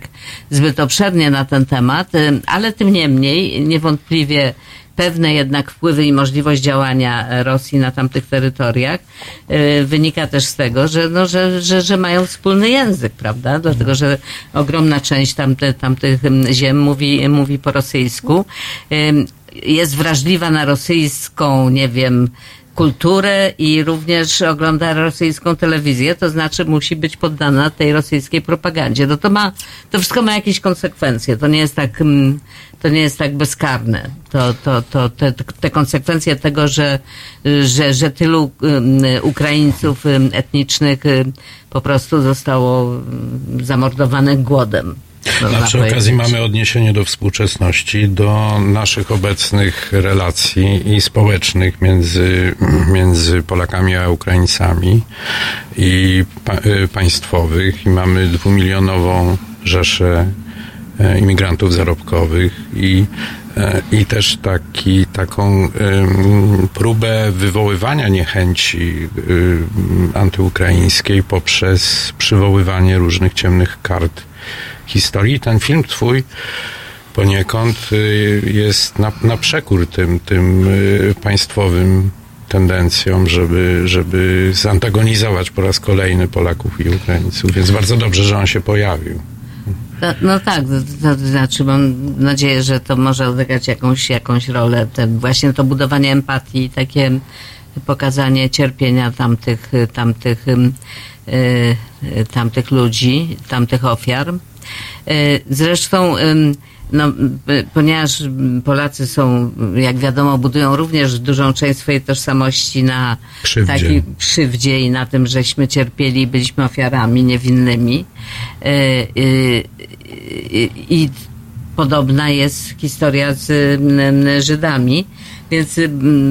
zbyt obszernie na ten temat, e, ale tym niemniej niewątpliwie pewne jednak wpływy i możliwość działania Rosji na tamtych terytoriach e, wynika też z tego, że, no, że, że, że mają wspólny język, prawda? Dlatego, że ogromna część tamte, tamtych em, ziem mówi, mówi po rosyjsku. Jest wrażliwa na rosyjską, nie wiem, kulturę i również ogląda rosyjską telewizję, to znaczy musi być poddana tej rosyjskiej propagandzie. No to ma, to wszystko ma jakieś konsekwencje. To nie jest tak, mm, to nie jest tak bezkarne. To, to, to, te, te konsekwencje tego, że, że, że tylu ym, Ukraińców ym, etnicznych ym, po prostu zostało zamordowanych głodem. No, można przy okazji mamy odniesienie do współczesności, do naszych obecnych relacji i społecznych między, między Polakami a Ukraińcami i pa, y, państwowych. I mamy dwumilionową rzeszę e, imigrantów zarobkowych i, e, i też taki, taką próbę wywoływania niechęci antyukraińskiej poprzez przywoływanie różnych ciemnych kart historii. Ten film twój poniekąd y, jest na, na przekór tym, tym y, państwowym tendencjom, żeby, żeby zantagonizować po raz kolejny Polaków i Ukraińców. Więc bardzo dobrze, że on się pojawił. No, no tak, to, to znaczy mam nadzieję, że to może odegrać jakąś, jakąś rolę. Ten, właśnie to budowanie empatii, takie pokazanie cierpienia tamtych, tamtych, ym, y, y, tamtych ludzi, tamtych ofiar. Y, Zresztą no, ponieważ Polacy są, jak wiadomo, budują również dużą część swojej tożsamości na Krzywdzie. takiej krzywdzie i na tym, żeśmy cierpieli, byliśmy ofiarami niewinnymi. Y, y, I podobna jest historia z Żydami, więc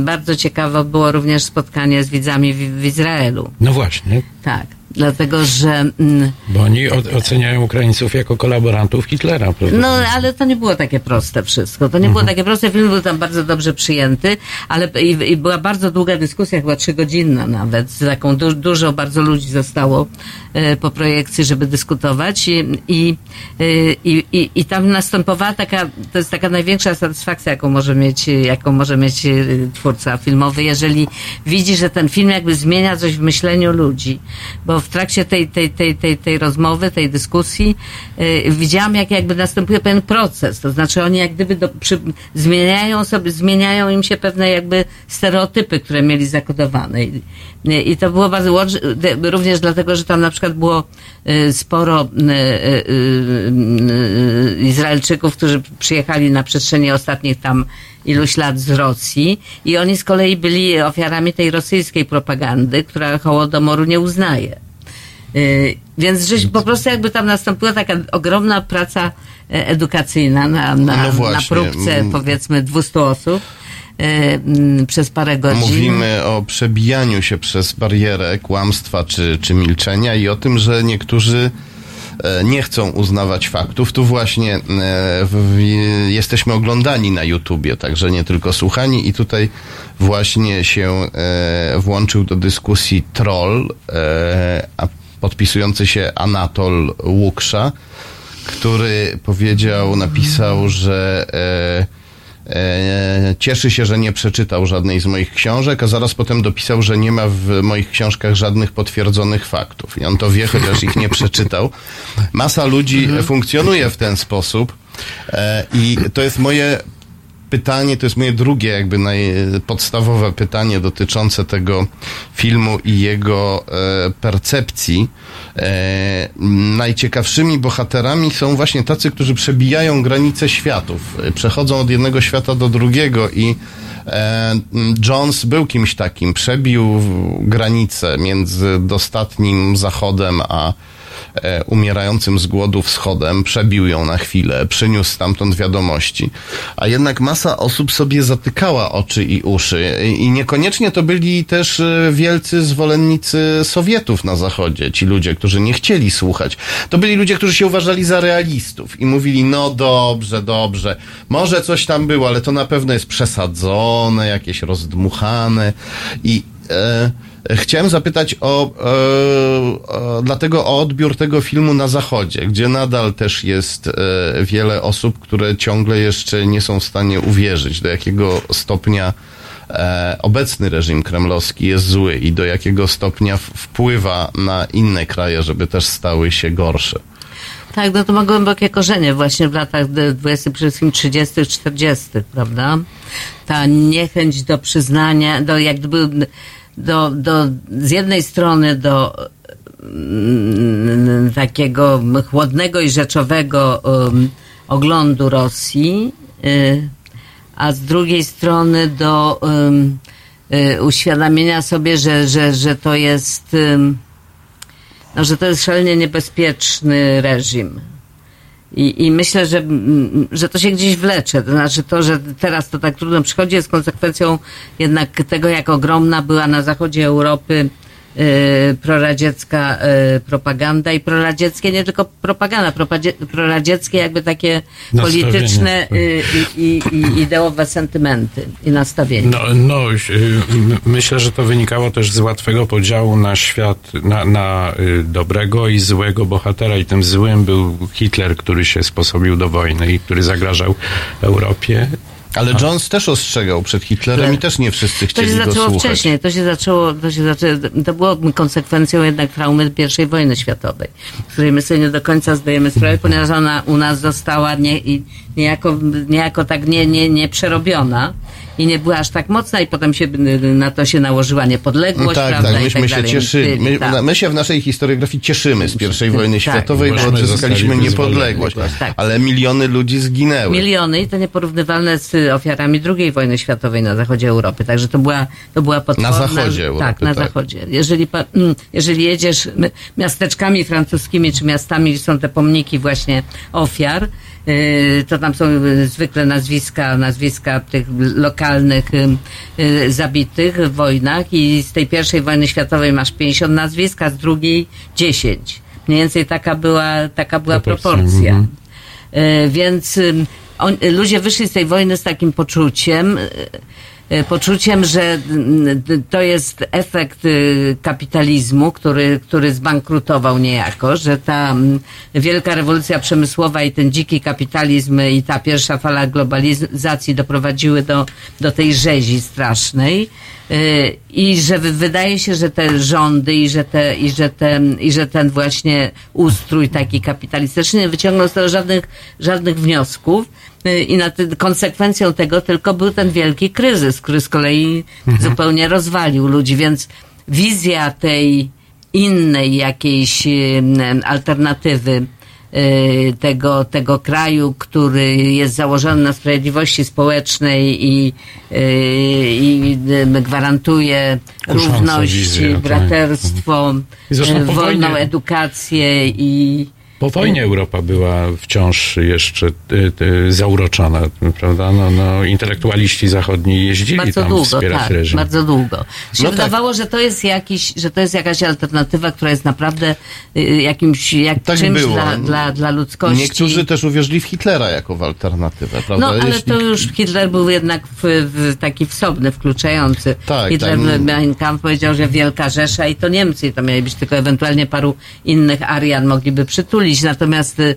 bardzo ciekawe było również spotkanie z widzami w, w Izraelu. No właśnie, Tak, dlatego że mm, bo oni oceniają Ukraińców jako kolaborantów Hitlera. Prawda? No, ale to nie było takie proste wszystko. To nie było takie proste. Film był tam bardzo dobrze przyjęty, ale i, i była bardzo długa dyskusja, chyba trzygodzinna nawet. Z taką du, dużo bardzo ludzi zostało e, po projekcji, żeby dyskutować i, i, e, i, i, i tam następowała taka, to jest taka największa satysfakcja, jaką może mieć, jaką może mieć e, twórca filmowy, jeżeli widzi, że ten film jakby zmienia coś w myśleniu ludzi, bo to w trakcie tej, tej, tej, tej, tej rozmowy, tej dyskusji y, widziałam, jak jakby następuje pewien proces. To znaczy oni jak gdyby do, przy, zmieniają sobie, zmieniają im się pewne jakby stereotypy, które mieli zakodowane. I, i to było bardzo łącz- de- również dlatego, że tam na przykład było y, sporo y, y, y, y, Izraelczyków, którzy przyjechali na przestrzeni ostatnich tam iluś lat z Rosji i oni z kolei byli ofiarami tej rosyjskiej propagandy, która Hołodomoru nie uznaje. Y, Więc żeś po prostu jakby tam nastąpiła taka ogromna praca e, edukacyjna na, na, No na próbce Mm. powiedzmy 200 osób e, mm, przez parę godzin. Mówimy o przebijaniu się przez barierę kłamstwa czy, czy milczenia i o tym, że niektórzy e, nie chcą uznawać faktów. Tu właśnie e, w, jesteśmy oglądani na YouTubie, także nie tylko słuchani i tutaj właśnie się włączył do dyskusji troll, a podpisujący się Anatol Łuksza, który powiedział, napisał, że e, e, cieszy się, że nie przeczytał żadnej z moich książek, a zaraz potem dopisał, że nie ma w moich książkach żadnych potwierdzonych faktów. I on to wie, chociaż ich nie przeczytał. Masa ludzi funkcjonuje w ten sposób e, i to jest moje pytanie, to jest moje drugie jakby najpodstawowe pytanie dotyczące tego filmu i jego e, percepcji. E, najciekawszymi bohaterami są właśnie tacy, którzy przebijają granice światów, przechodzą od jednego świata do drugiego i e, Jones był kimś takim, przebił granicę między dostatnim zachodem a umierającym z głodu wschodem, przebił ją na chwilę, przyniósł stamtąd wiadomości. A jednak masa osób sobie zatykała oczy i uszy i i niekoniecznie to byli też e, wielcy zwolennicy Sowietów na zachodzie, ci ludzie, którzy nie chcieli słuchać. To byli ludzie, którzy się uważali za realistów i mówili, no dobrze, dobrze, może coś tam było, ale to na pewno jest przesadzone, jakieś rozdmuchane i e, Chciałem zapytać o, e, o, dlatego o odbiór tego filmu na Zachodzie, gdzie nadal też jest e, wiele osób, które ciągle jeszcze nie są w stanie uwierzyć, do jakiego stopnia e, obecny reżim kremlowski jest zły i do jakiego stopnia wpływa na inne kraje, żeby też stały się gorsze. Tak, no to ma głębokie korzenie właśnie w latach d- 20, przede wszystkim 30., 40., prawda? Ta niechęć do przyznania, do jak gdyby, do, do, z jednej strony do mm, takiego chłodnego i rzeczowego um, oglądu Rosji, y, a z drugiej strony do um, y, uświadomienia sobie, że, że, że to jest um, no, że to jest szalenie niebezpieczny reżim. I, I myślę, że, że to się gdzieś wlecze. To znaczy to, że teraz to tak trudno przychodzi, jest konsekwencją jednak tego, jak ogromna była na zachodzie Europy proradziecka y, propaganda i proradzieckie, nie tylko propaganda, proradzieckie jakby takie Nastawienie. polityczne y, i, i, i ideowe sentymenty i nastawienia. No, no y, myślę, że to wynikało też z łatwego podziału na świat, na, na y, dobrego i złego bohatera. I tym złym był Hitler, który się sposobił do wojny i który zagrażał Europie. Ale Jones też ostrzegał przed Hitlerem i też nie wszyscy To się chcieli go zaczęło słuchać. wcześniej, to się zaczęło, to się zaczęło, to było konsekwencją jednak traumy I wojny światowej, której my sobie nie do końca zdajemy sprawę, ponieważ ona u nas została nie, i niejako, niejako tak nie, nie, nie przerobiona i nie była aż tak mocna i potem się na to się nałożyła No niepodległość, tak, prawda, tak, myśmy tak się cieszyli. My, Tak. my się w naszej historiografii cieszymy z pierwszej Tak, wojny światowej, bo odzyskaliśmy niepodległość. Tak. Ale miliony ludzi zginęły. Miliony i to nieporównywalne z ofiarami II wojny światowej na zachodzie Europy. Także to była, to była potworna... zachodzie Europy, Tak, na tak. zachodzie. Jeżeli, mm, jeżeli jedziesz miasteczkami francuskimi czy miastami, gdzie są te pomniki właśnie ofiar, to tam są yy, zwykle nazwiska, nazwiska tych lokalnych yy, zabitych w wojnach i z tej pierwszej wojny światowej masz 50 nazwisk, a z drugiej 10. Mniej więcej taka była, taka była Proporcja, proporcja. mhm. Więc on, ludzie wyszli z tej wojny z takim poczuciem, poczuciem, że mm, to jest efekt y, kapitalizmu, który, który zbankrutował niejako, że ta mm, wielka rewolucja przemysłowa i ten dziki kapitalizm i ta pierwsza fala globalizacji doprowadziły do, do tej rzezi strasznej. Y, I że wy- wydaje się, że te rządy i że, te, i, że te, i że ten właśnie ustrój taki kapitalistyczny nie wyciągnął z tego żadnych, żadnych wniosków. I na te, konsekwencją tego tylko był ten wielki kryzys, który z kolei zupełnie rozwalił ludzi, więc wizja tej innej jakiejś alternatywy y, tego, tego kraju, który jest założony na sprawiedliwości społecznej i, y, i y, gwarantuje Kusząca równość, tak. braterstwo, I po wolną edukację i Po wojnie Europa była wciąż jeszcze y, y, zauroczona, prawda? No, no, intelektualiści zachodni jeździli bardzo tam długo, wspierać tak, reżim. bardzo długo. Się No tak. wydawało, że to jest jakiś, że to jest jakaś alternatywa, która jest naprawdę y, jakimś, jak Tak czymś było. Dla, dla, dla ludzkości. Niektórzy też uwierzyli w Hitlera jako w alternatywę, prawda? No, ale Jeśli- to już Hitler był jednak w, w taki wsobny, wkluczający. Tak, Hitler tak. Mein Kampf powiedział, że Wielka Rzesza i to Niemcy, i to mieli być tylko ewentualnie paru innych Arian mogliby przytulić, natomiast y,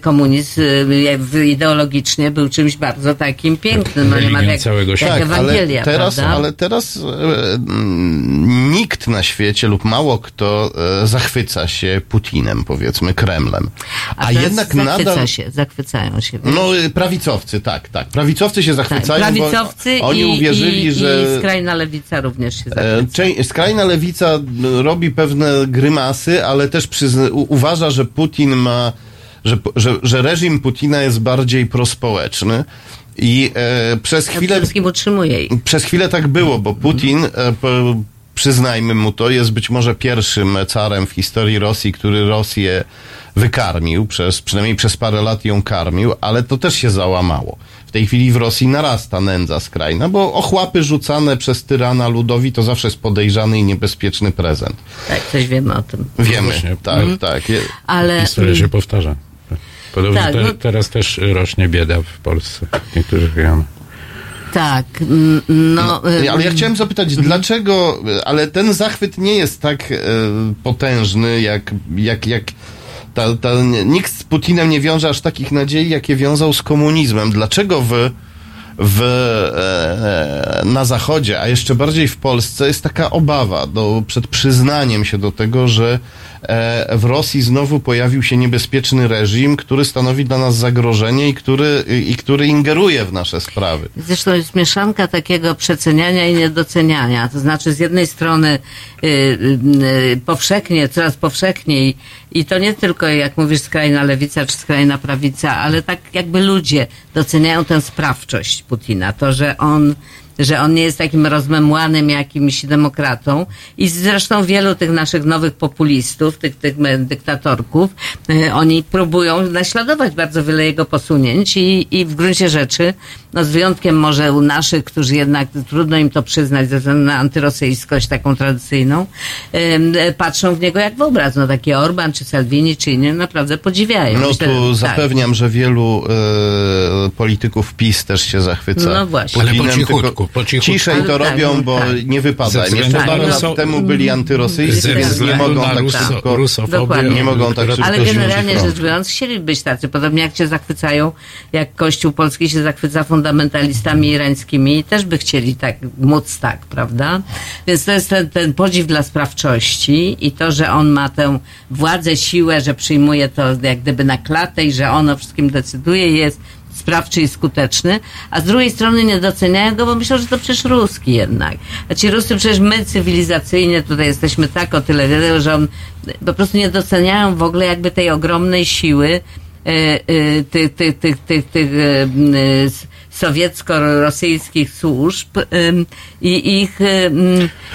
komunizm w- ideologicznie był czymś bardzo takim pięknym, no nie ma Religią jak, całego jak. Tak, Ewangelia, ale teraz, prawda? ale teraz e, mm, nikt na świecie lub mało kto e, zachwyca się Putinem, powiedzmy, Kremlem. A, teraz jednak zachwyca nadal... się, zachwycają się. wiesz? No, y, prawicowcy, tak, tak. Prawicowcy się tak, zachwycają, prawicowcy bo oni i, uwierzyli, i, że... i skrajna lewica również się E, zachwyca. Skrajna lewica m, robi pewne grymasy, ale też przyzna- uważa, że Putin ma, że, że, że reżim Putina jest bardziej prospołeczny. I e, przez chwilę, utrzymuje przez chwilę tak było, bo Putin, e, p- przyznajmy mu to, jest być może pierwszym carem w historii Rosji, który Rosję wykarmił, przez, przynajmniej przez parę lat ją karmił, ale to też się załamało. W tej chwili w Rosji narasta nędza skrajna, bo ochłapy rzucane przez tyrana ludowi to zawsze jest podejrzany i niebezpieczny prezent. Tak, coś wiemy o tym. Wiemy, Właśnie. tak, tak. Je- Ale Historia się powtarza. Podobnie Tak, te, no- teraz też rośnie bieda w Polsce w niektórych rejonach. tak, mm, no... y, Ale ja chciałem zapytać, dlaczego, ale ten zachwyt nie jest tak e, potężny, jak, jak, jak ta, ta, nikt z Putinem nie wiąże aż takich nadziei, jakie wiązał z komunizmem. Dlaczego w, w, e, na Zachodzie, a jeszcze bardziej w Polsce, jest taka obawa do, przed przyznaniem się do tego, że e, w Rosji znowu pojawił się niebezpieczny reżim, który stanowi dla nas zagrożenie i który, i który ingeruje w nasze sprawy. Zresztą jest mieszanka takiego przeceniania i niedoceniania. To znaczy z jednej strony y, y, powszechnie, coraz powszechniej i to nie tylko jak mówisz skrajna lewica czy skrajna prawica, ale tak jakby ludzie doceniają tę sprawczość Putina. To, że on że on nie jest takim rozmemłanym jakimś demokratą. I zresztą wielu tych naszych nowych populistów, tych, tych dyktatorków, e, oni próbują naśladować bardzo wiele jego posunięć i, i w gruncie rzeczy, no z wyjątkiem może u naszych, którzy jednak trudno im to przyznać ze względu na antyrosyjskość taką tradycyjną, patrzą w niego jak w obraz. No taki Orban czy Salvini czy inni naprawdę podziwiają. No Myślę, tu tak. zapewniam, że wielu e, polityków PiS też się zachwyca. No właśnie. Ale po Putinem, cichutku, po cichutku. Ciszej to tak, robią, no bo tak. nie wypada. Jeszcze na parę lat temu byli antyrosyjscy, więc nie względu mogą tak ruso- szybko... rusofobię, Dokładnie. Nie mogą tak szybko Ale generalnie rzecz biorąc, chcieli być tacy. Podobnie jak się zachwycają, jak Kościół Polski się zachwyca fundamentalistami irańskimi też by chcieli tak móc tak, prawda? Więc to jest ten, ten podziw dla sprawczości i to, że on ma tę władzę, siłę, że przyjmuje to jak gdyby na klatę i że on o wszystkim decyduje, jest sprawczy i skuteczny, a z drugiej strony nie doceniają go, bo myślą, że to przecież Ruski jednak. A ci Ruscy przecież my cywilizacyjnie tutaj jesteśmy tak o tyle że on po prostu nie doceniają w ogóle jakby tej ogromnej siły e, e, tych, tych, tych, tych, tych e, sowiecko-rosyjskich służb i ich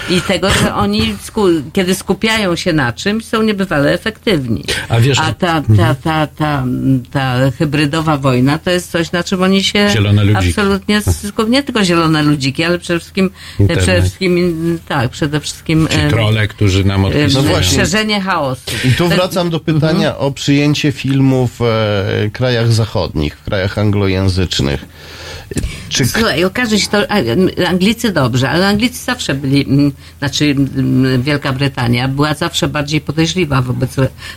i tego, że oni sku, kiedy skupiają się na czymś, są niebywale efektywni. A wiesz- A ta, ta, ta, ta, ta hybrydowa wojna to jest coś, na czym oni się absolutnie, skup- nie tylko zielone ludziki, ale przede wszystkim, Internet. przede wszystkim tak, przede wszystkim Ci trole, którzy nam odpisują. No właśnie. szerzenie chaosu. I tu To- wracam do pytania o przyjęcie filmów w e, krajach zachodnich, w krajach anglojęzycznych. Czy Słuchaj, okaże się to, Anglicy dobrze, ale Anglicy zawsze byli, m, znaczy m, Wielka Brytania była zawsze bardziej podejrzliwa wobec,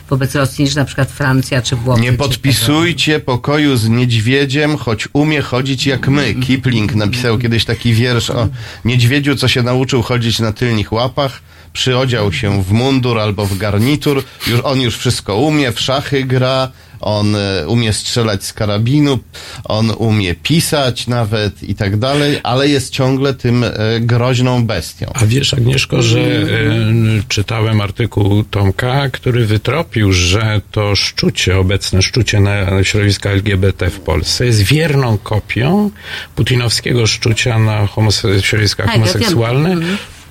wobec Rosji niż na przykład Francja czy Włochy. Nie podpisujcie pokoju z niedźwiedziem, choć umie chodzić jak my. Kipling napisał kiedyś taki wiersz o niedźwiedziu, co się nauczył chodzić na tylnych łapach. Przyodział się w mundur albo w garnitur. Już, on już wszystko umie, w szachy gra, on e, umie strzelać z karabinu, on umie pisać nawet i tak dalej, ale jest ciągle tym e, groźną bestią. A wiesz, Agnieszko, że e, czytałem artykuł Tomka, który wytropił, że to szczucie, obecne szczucie na środowiska LGBT w Polsce jest wierną kopią putinowskiego szczucia na homose- środowiska Tak, homoseksualne.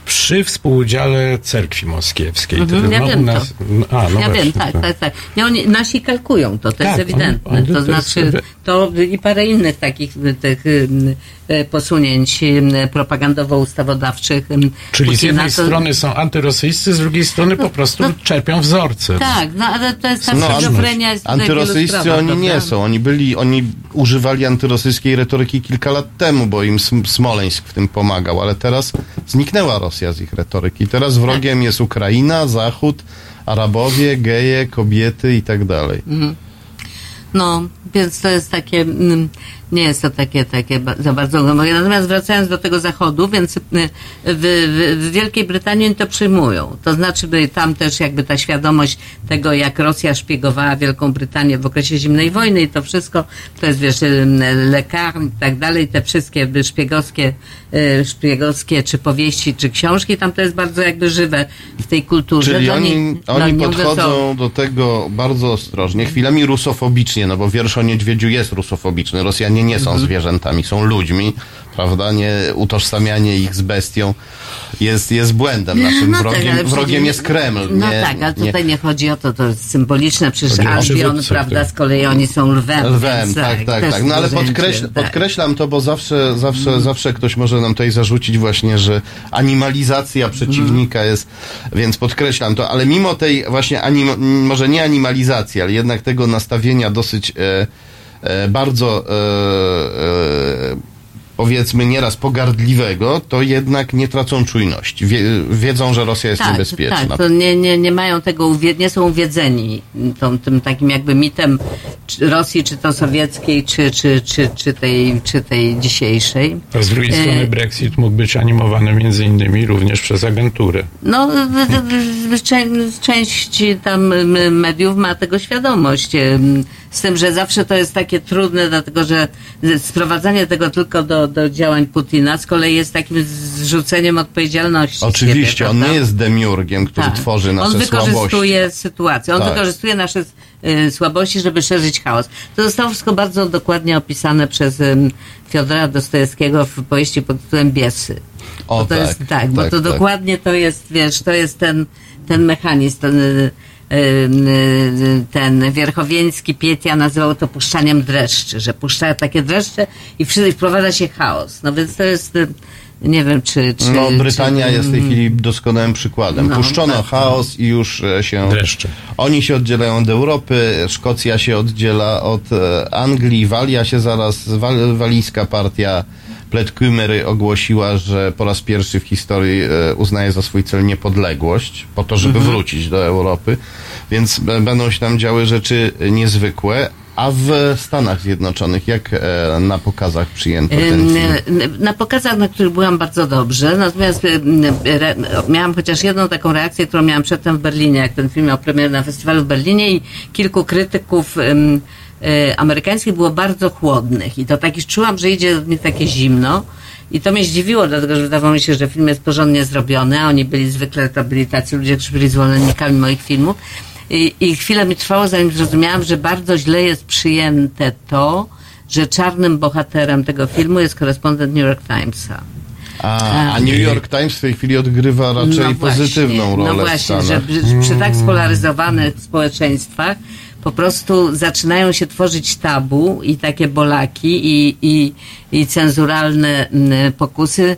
Przy współudziale cerkwi moskiewskiej. Mhm, ja no, wiem nas- to. A, no ja właśnie, wiem, tak, tak, tak. Nie, oni, nasi kalkują to, to Tak, jest ewidentne. oni- to, to jest- znaczy, to i parę innych takich y, tych y, y, posunięć propagandowo-ustawodawczych. Czyli z Putina, jednej to- strony są antyrosyjscy, z drugiej strony po prostu no- czerpią wzorce. Tak, no ale to jest ta No, jest wielu Antyrosyjscy oni nie prawda? są. Oni byli, oni używali antyrosyjskiej retoryki kilka lat temu, bo im Sm- Smoleńsk w tym pomagał, ale teraz zniknęła Rosja z ich retoryki. Teraz wrogiem jest Ukraina, Zachód, Arabowie, geje, kobiety i tak dalej. No, więc to jest takie, mm, nie jest to takie, takie za bardzo głębokie. Natomiast wracając do tego zachodu, więc y, w, w, w Wielkiej Brytanii oni to przyjmują. To znaczy, by tam też jakby ta świadomość tego, jak Rosja szpiegowała Wielką Brytanię w okresie zimnej wojny i to wszystko, to jest wiesz, y, lekarn i tak dalej, te wszystkie szpiegowskie, y, szpiegowskie czy powieści, czy książki, tam to jest bardzo jakby żywe w tej kulturze. Czyli oni, no, oni nie mówię, co- podchodzą do tego bardzo ostrożnie, chwilami rusofobicznie, no bo wiersz o niedźwiedziu jest rusofobiczny. Rosjanie nie Mhm. są zwierzętami, są ludźmi, prawda? Nie utożsamianie ich z bestią jest, jest błędem. Naszym No tak, wrogiem, ale wrogiem jest Kreml. No nie, tak, ale nie, tutaj nie chodzi o to, to jest symboliczne, przecież Albion, prawda, tak. z kolei oni są lwem. Lwem, więc tak, tak, też tak. No ale podkreśl, tak. podkreślam to, bo zawsze, zawsze, zawsze ktoś może nam tutaj zarzucić właśnie, że animalizacja przeciwnika jest, więc podkreślam to, ale mimo tej właśnie anim, może nie animalizacji, ale jednak tego nastawienia dosyć e, e, bardzo e, e, powiedzmy nieraz pogardliwego, to jednak nie tracą czujności. Wie, wiedzą, że Rosja jest Tak, niebezpieczna. tak, to nie, nie, nie mają tego, uwie- nie są uwiedzeni tą, tym takim jakby mitem czy Rosji, czy to sowieckiej, czy, czy, czy, czy, tej, czy tej dzisiejszej. A z drugiej E, strony Brexit mógł być animowany między innymi również przez agenturę. No, w- w- w- czę- część tam mediów ma tego świadomość. Z tym, że zawsze to jest takie trudne, dlatego że sprowadzanie tego tylko do, do działań Putina z kolei jest takim zrzuceniem odpowiedzialności. Oczywiście, siebie, on nie jest demiurgiem, który Tak. tworzy nasze On wykorzystuje słabości. sytuację, on Tak. wykorzystuje nasze y, słabości, żeby szerzyć chaos. To zostało wszystko bardzo dokładnie opisane przez ym, Fiodora Dostojewskiego w powieści pod tytułem Biesy. O, Bo to tak, jest, tak, bo tak, to tak. dokładnie to jest, wiesz, to jest ten, ten mechanizm, ten, y, y, y, ten Wierchowieński Pietia nazywał to puszczaniem dreszczy, że puszcza takie dreszcze i wprowadza się chaos. No więc to jest, y, nie wiem, czy... czy No, Brytania czy, jest w tej chwili doskonałym przykładem. No, Puszczono tak. chaos i już e, się. Dreszcze. Oni się oddzielają od Europy, Szkocja się oddziela od e, Anglii, Walia się zaraz, wal, walijska partia Pletkumery ogłosiła, że po raz pierwszy w historii e, uznaje za swój cel niepodległość, po to, żeby wrócić do Europy. Więc będą się tam działy rzeczy niezwykłe. A w Stanach Zjednoczonych, jak e, na pokazach przyjęto ten film? Na pokazach, na których byłam bardzo dobrze, natomiast miałam chociaż jedną taką reakcję, którą miałam przedtem w Berlinie, jak ten film miał premierę na festiwalu w Berlinie i kilku krytyków amerykańskich było bardzo chłodnych. I to tak już czułam, że idzie mi takie zimno. I to mnie zdziwiło, dlatego że wydawało mi się, że film jest porządnie zrobiony, a oni byli zwykle, to byli tacy ludzie, którzy byli zwolennikami moich filmów. I, i chwilę mi trwało, zanim zrozumiałam, że bardzo źle jest przyjęte to, że czarnym bohaterem tego filmu jest korespondent New York Timesa. A, a New York Times w tej chwili odgrywa raczej pozytywną rolę No właśnie, że przy, przy tak spolaryzowanych społeczeństwach po prostu zaczynają się tworzyć tabu i takie bolaki i, i, i cenzuralne mm, pokusy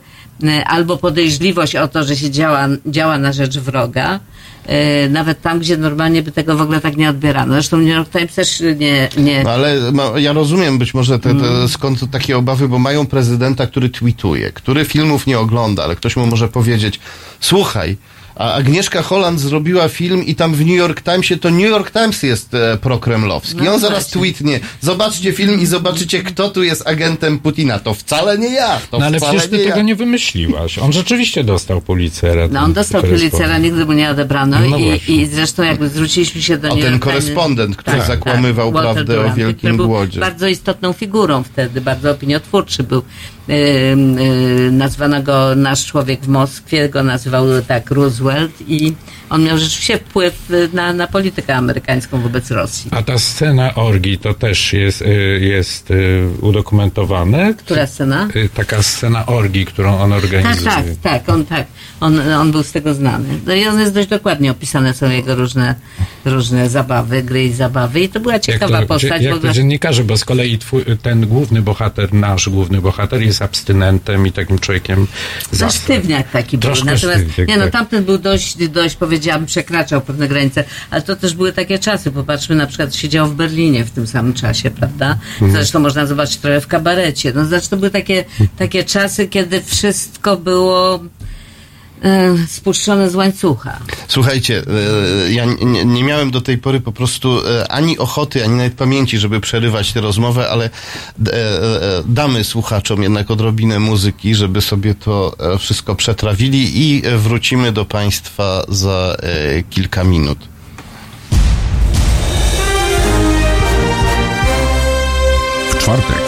albo podejrzliwość o to, że się działa, działa na rzecz wroga, e, nawet tam, gdzie normalnie by tego w ogóle tak nie odbierano. Zresztą New York Times też nie... nie No ale ja rozumiem być może te, Mm. te, skąd takie obawy, bo mają prezydenta, który tweetuje, który filmów nie ogląda, ale ktoś mu może powiedzieć, słuchaj, a Agnieszka Holland zrobiła film i tam w New York Timesie to New York Times jest e, prokremlowski. No I on zaraz właśnie. tweetnie, zobaczcie film i zobaczycie, kto tu jest agentem Putina. To wcale nie ja. To No ale wcale przecież ty nie tego ja. nie wymyśliłaś. On rzeczywiście dostał policera. No on dostał. Pulitzera, nigdy mu nie odebrano No i, i zresztą jakby zwróciliśmy się do O, New ten York Times- korespondent, który zakłamywał Walter prawdę o Duranty, Wielkim który był Głodzie. bardzo istotną figurą wtedy, bardzo opiniotwórczy był. Nazwano go nasz człowiek w Moskwie, go nazywał tak Roosevelt i on miał rzeczywiście wpływ y, na, na politykę amerykańską wobec Rosji. A ta scena orgi to też jest, y, jest y, udokumentowane? Która scena? Taka scena orgi, którą on Tak, organizuje. tak, tak, on tak. On, on był z tego znany. No i on jest dość dokładnie opisane są jego różne, różne zabawy, gry i zabawy. I to była Jak ciekawa to, postać. jak ogóle. to dziennikarze, bo z kolei twój, ten główny bohater, nasz główny bohater jest abstynentem i takim człowiekiem No zasad. sztywniak taki był. Troszkę Natomiast sztywniak, nie no, tak. tamten był dość, dość powiedziałabym, przekraczał pewne granice, ale to też były takie czasy. Popatrzmy, na przykład siedział w Berlinie w tym samym czasie, prawda? Mhm. Zresztą można zobaczyć trochę w kabarecie. No znaczy to były takie, takie czasy, kiedy wszystko było e, spuszczone z łańcucha. Słuchajcie, e, ja nie, nie miałem do tej pory po prostu e, ani ochoty, ani nawet pamięci, żeby przerywać tę rozmowę, ale damy słuchaczom jednak odrobinę muzyki, żeby sobie to wszystko przetrawili i wrócimy do Państwa za kilka minut. W czwartek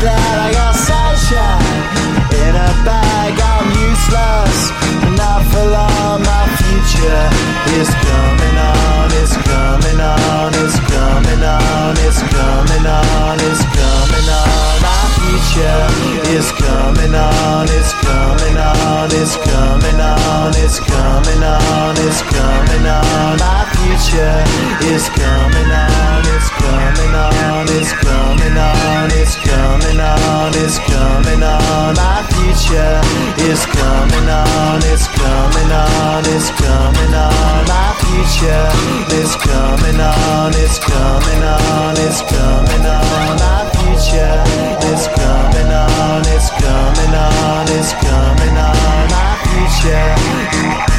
Glad I got sunshine in a bag. I'm useless, not for long. My future is coming on. It's coming on. It's coming on. It's coming on. It's coming on. My future is coming on. It's coming on. It's coming on. It's coming on. It's coming on. My future is coming on. It's coming on. It's coming on. It's coming on. It's coming on. My future is coming on. It's coming on. It's coming on. My future is coming on. It's coming on. It's coming on. My future is coming on. It's coming on. It's coming on. My future.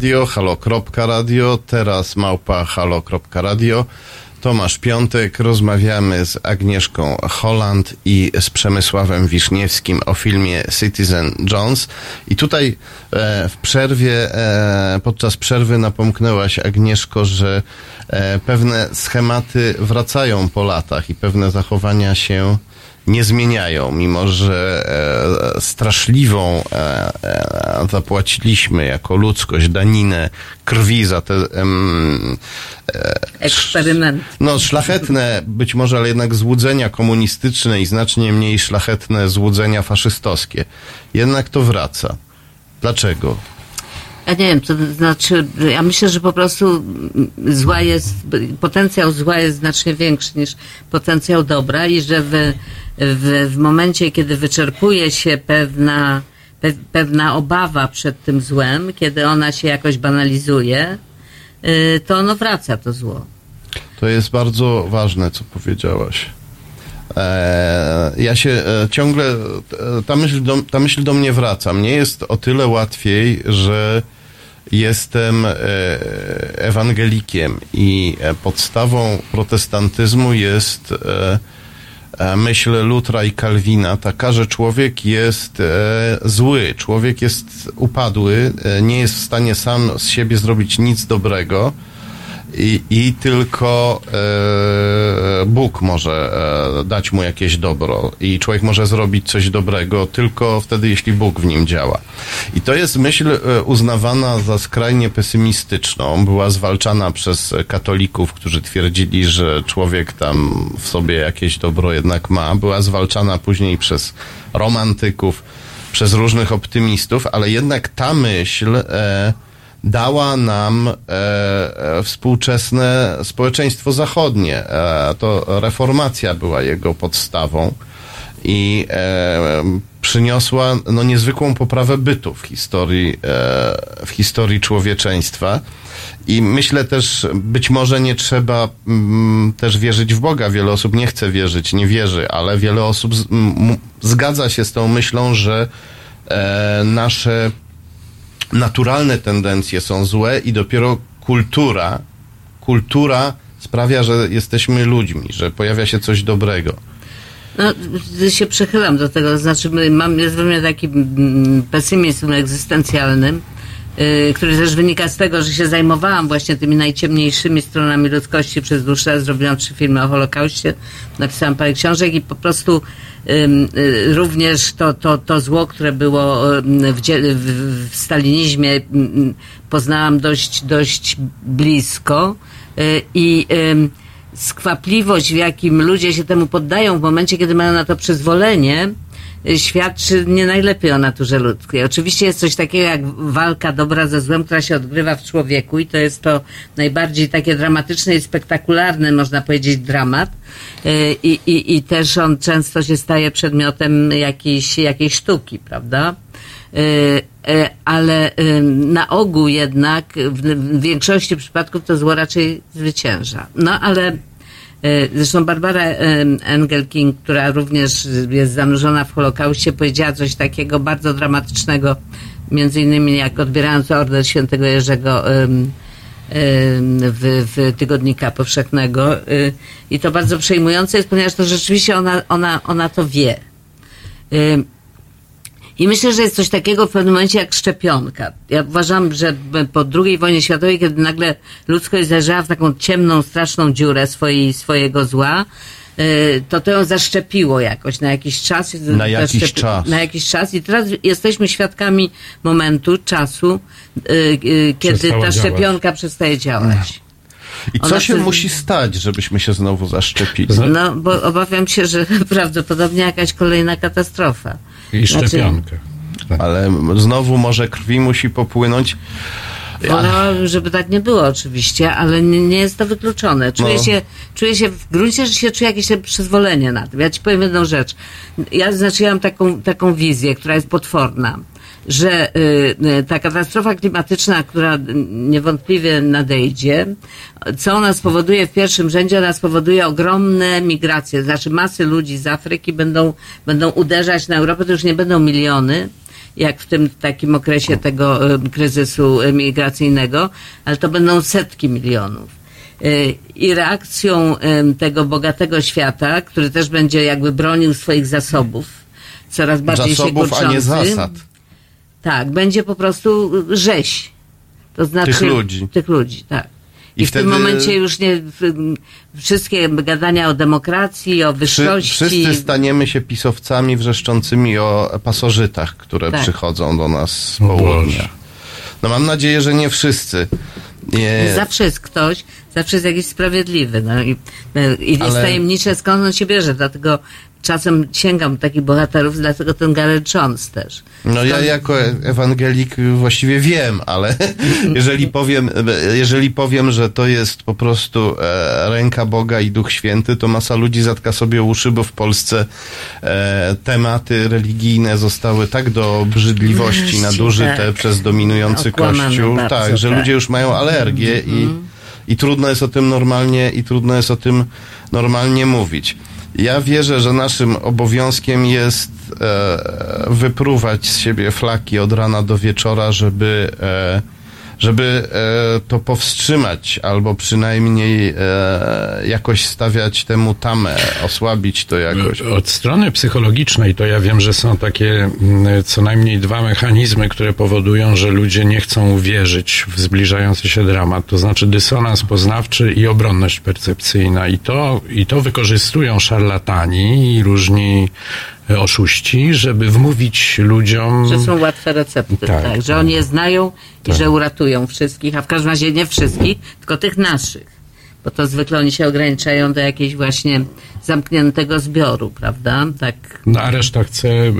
E, Radio, halo.radio, teraz małpa halo.radio. Tomasz Piątek, rozmawiamy z Agnieszką Holland i z Przemysławem Wiszniewskim o filmie Citizen Jones. I tutaj e, w przerwie, e, podczas przerwy napomknęłaś Agnieszko, że e, pewne schematy wracają po latach i pewne zachowania się nie zmieniają, mimo że e, straszliwą e, e, zapłaciliśmy jako ludzkość daninę krwi za te em, Eksperyment. no, szlachetne być może, ale jednak złudzenia komunistyczne i znacznie mniej szlachetne złudzenia faszystowskie. Jednak to wraca. Dlaczego? Ja nie wiem, to znaczy, ja myślę, że po prostu zła jest, potencjał zła jest znacznie większy niż potencjał dobra i że w, w, w momencie, kiedy wyczerpuje się pewna, pe, pewna obawa przed tym złem, kiedy ona się jakoś banalizuje, y, to ono wraca, to zło. To jest bardzo ważne, co powiedziałaś. E, ja się e, ciągle, e, ta myśl, do, ta myśl do mnie wraca. Mnie jest o tyle łatwiej, że jestem e, ewangelikiem i e, podstawą protestantyzmu jest e, myśl Lutra i Kalwina taka, że człowiek jest zły, człowiek jest upadły, nie jest w stanie sam z siebie zrobić nic dobrego i, i tylko e, Bóg może e, dać mu jakieś dobro i człowiek może zrobić coś dobrego tylko wtedy, jeśli Bóg w nim działa. I to jest myśl e, uznawana za skrajnie pesymistyczną. Była zwalczana przez katolików, którzy twierdzili, że człowiek tam w sobie jakieś dobro jednak ma. Była zwalczana później przez romantyków, przez różnych optymistów, ale jednak ta myśl e, dała nam e, e, współczesne społeczeństwo zachodnie. E, to reformacja była jego podstawą i e, przyniosła no, niezwykłą poprawę bytu w historii, e, w historii człowieczeństwa. I myślę też, być może nie trzeba mm, też wierzyć w Boga. Wiele osób nie chce wierzyć, nie wierzy, ale wiele osób z, m, zgadza się z tą myślą, że e, nasze naturalne tendencje są złe i dopiero kultura, kultura sprawia, że jesteśmy ludźmi, że pojawia się coś dobrego. No, się przechylam do tego, znaczy mam, jest we mnie taki mm, pesymizm egzystencjalny, który też wynika z tego, że się zajmowałam właśnie tymi najciemniejszymi stronami ludzkości przez dłuższy czas. Zrobiłam trzy filmy o Holokauście, napisałam parę książek i po prostu yy, również to, to, to zło, które było w, w, stalinizmie poznałam dość, dość blisko yy, i skwapliwość, w jakim ludzie się temu poddają w momencie, kiedy mają na to przyzwolenie, świadczy nie najlepiej o naturze ludzkiej. Oczywiście jest coś takiego jak walka dobra ze złem, która się odgrywa w człowieku i to jest to najbardziej takie dramatyczne i spektakularne, można powiedzieć, dramat. I, i, i też on często się staje przedmiotem jakiejś, jakiejś sztuki, prawda? ale na ogół jednak w większości przypadków to zło raczej zwycięża. No ale zresztą Barbara Engelking, która również jest zanurzona w Holokauście, powiedziała coś takiego bardzo dramatycznego, między innymi jak odbierając order świętego Jerzego w, w Tygodnika Powszechnego i to bardzo przejmujące jest, ponieważ to rzeczywiście ona, ona, ona to wie. I myślę, że jest coś takiego w pewnym momencie jak szczepionka. Ja uważam, że po II wojnie światowej, kiedy nagle ludzkość zajrzała w taką ciemną, straszną dziurę swojej, swojego zła, to to ją zaszczepiło jakoś na jakiś czas. Na jakiś czas. Na jakiś czas. I teraz jesteśmy świadkami momentu, czasu, kiedy Przestała ta działać. szczepionka przestaje działać. I co Ona się chce- musi stać, żebyśmy się znowu zaszczepili? No, bo obawiam się, że prawdopodobnie jakaś kolejna katastrofa. I Znaczy- szczepionkę. Ale znowu może krwi musi popłynąć. Wolałabym, żeby tak nie było oczywiście, ale nie, nie jest to wykluczone. Czuję, No. się, czuję się, w gruncie rzeczy czuję jakieś przyzwolenie na tym. Ja ci powiem jedną rzecz. Ja znaczy ja mam taką, taką wizję, która jest potworna, że y, y, ta katastrofa klimatyczna, która y, niewątpliwie nadejdzie, co ona spowoduje w pierwszym rzędzie? Ona spowoduje ogromne migracje, znaczy masy ludzi z Afryki będą, będą uderzać na Europę, to już nie będą miliony, jak w tym takim okresie tego em, kryzysu migracyjnego, ale to będą setki milionów. Y, I reakcją tego bogatego świata, który też będzie jakby bronił swoich zasobów, coraz bardziej Zasobów, się a nie kurczący, zasad. Tak, będzie po prostu rzeź. To znaczy Tych ludzi. Tych ludzi, tak. I, I w tym momencie już nie wszystkie gadania o demokracji, o wyższości. wszyscy staniemy się pisowcami wrzeszczącymi o pasożytach, które Tak. przychodzą do nas z południa. No mam nadzieję, że nie wszyscy. Nie, Zawsze jest ktoś, zawsze jest jakiś sprawiedliwy. No i, i jest Ale- tajemnicze, skąd on się bierze. Dlatego czasem sięgam takich bohaterów, dlatego ten Jones też. No ja jako ewangelik właściwie wiem, ale jeżeli powiem, jeżeli powiem, że to jest po prostu e, ręka Boga i Duch Święty, to masa ludzi zatka sobie uszy, bo w Polsce e, tematy religijne zostały tak do obrzydliwości nadużyte tak. przez dominujący Okłamane Kościół, bardzo, tak, że tak. ludzie już mają alergię i, i trudno jest o tym normalnie i trudno jest o tym normalnie mówić. Ja wierzę, że naszym obowiązkiem jest e, wypruwać z siebie flaki od rana do wieczora, żeby, e, żeby e, to powstrzymać, albo przynajmniej e, jakoś stawiać temu tamę, osłabić to jakoś. Od strony psychologicznej to ja wiem, że są takie mm, co najmniej dwa mechanizmy, które powodują, że ludzie nie chcą uwierzyć w zbliżający się dramat, to znaczy dysonans poznawczy i obronność percepcyjna. I to, i to wykorzystują szarlatani i różni e, oszuści, żeby wmówić ludziom... Że są łatwe recepty, tak, Tak, że oni je znają i Tak. że uratują wszystkich, a w każdym razie nie wszystkich, tylko tych naszych. Bo to zwykle oni się ograniczają do jakiejś właśnie zamkniętego zbioru, prawda? Tak. No, a reszta chce y,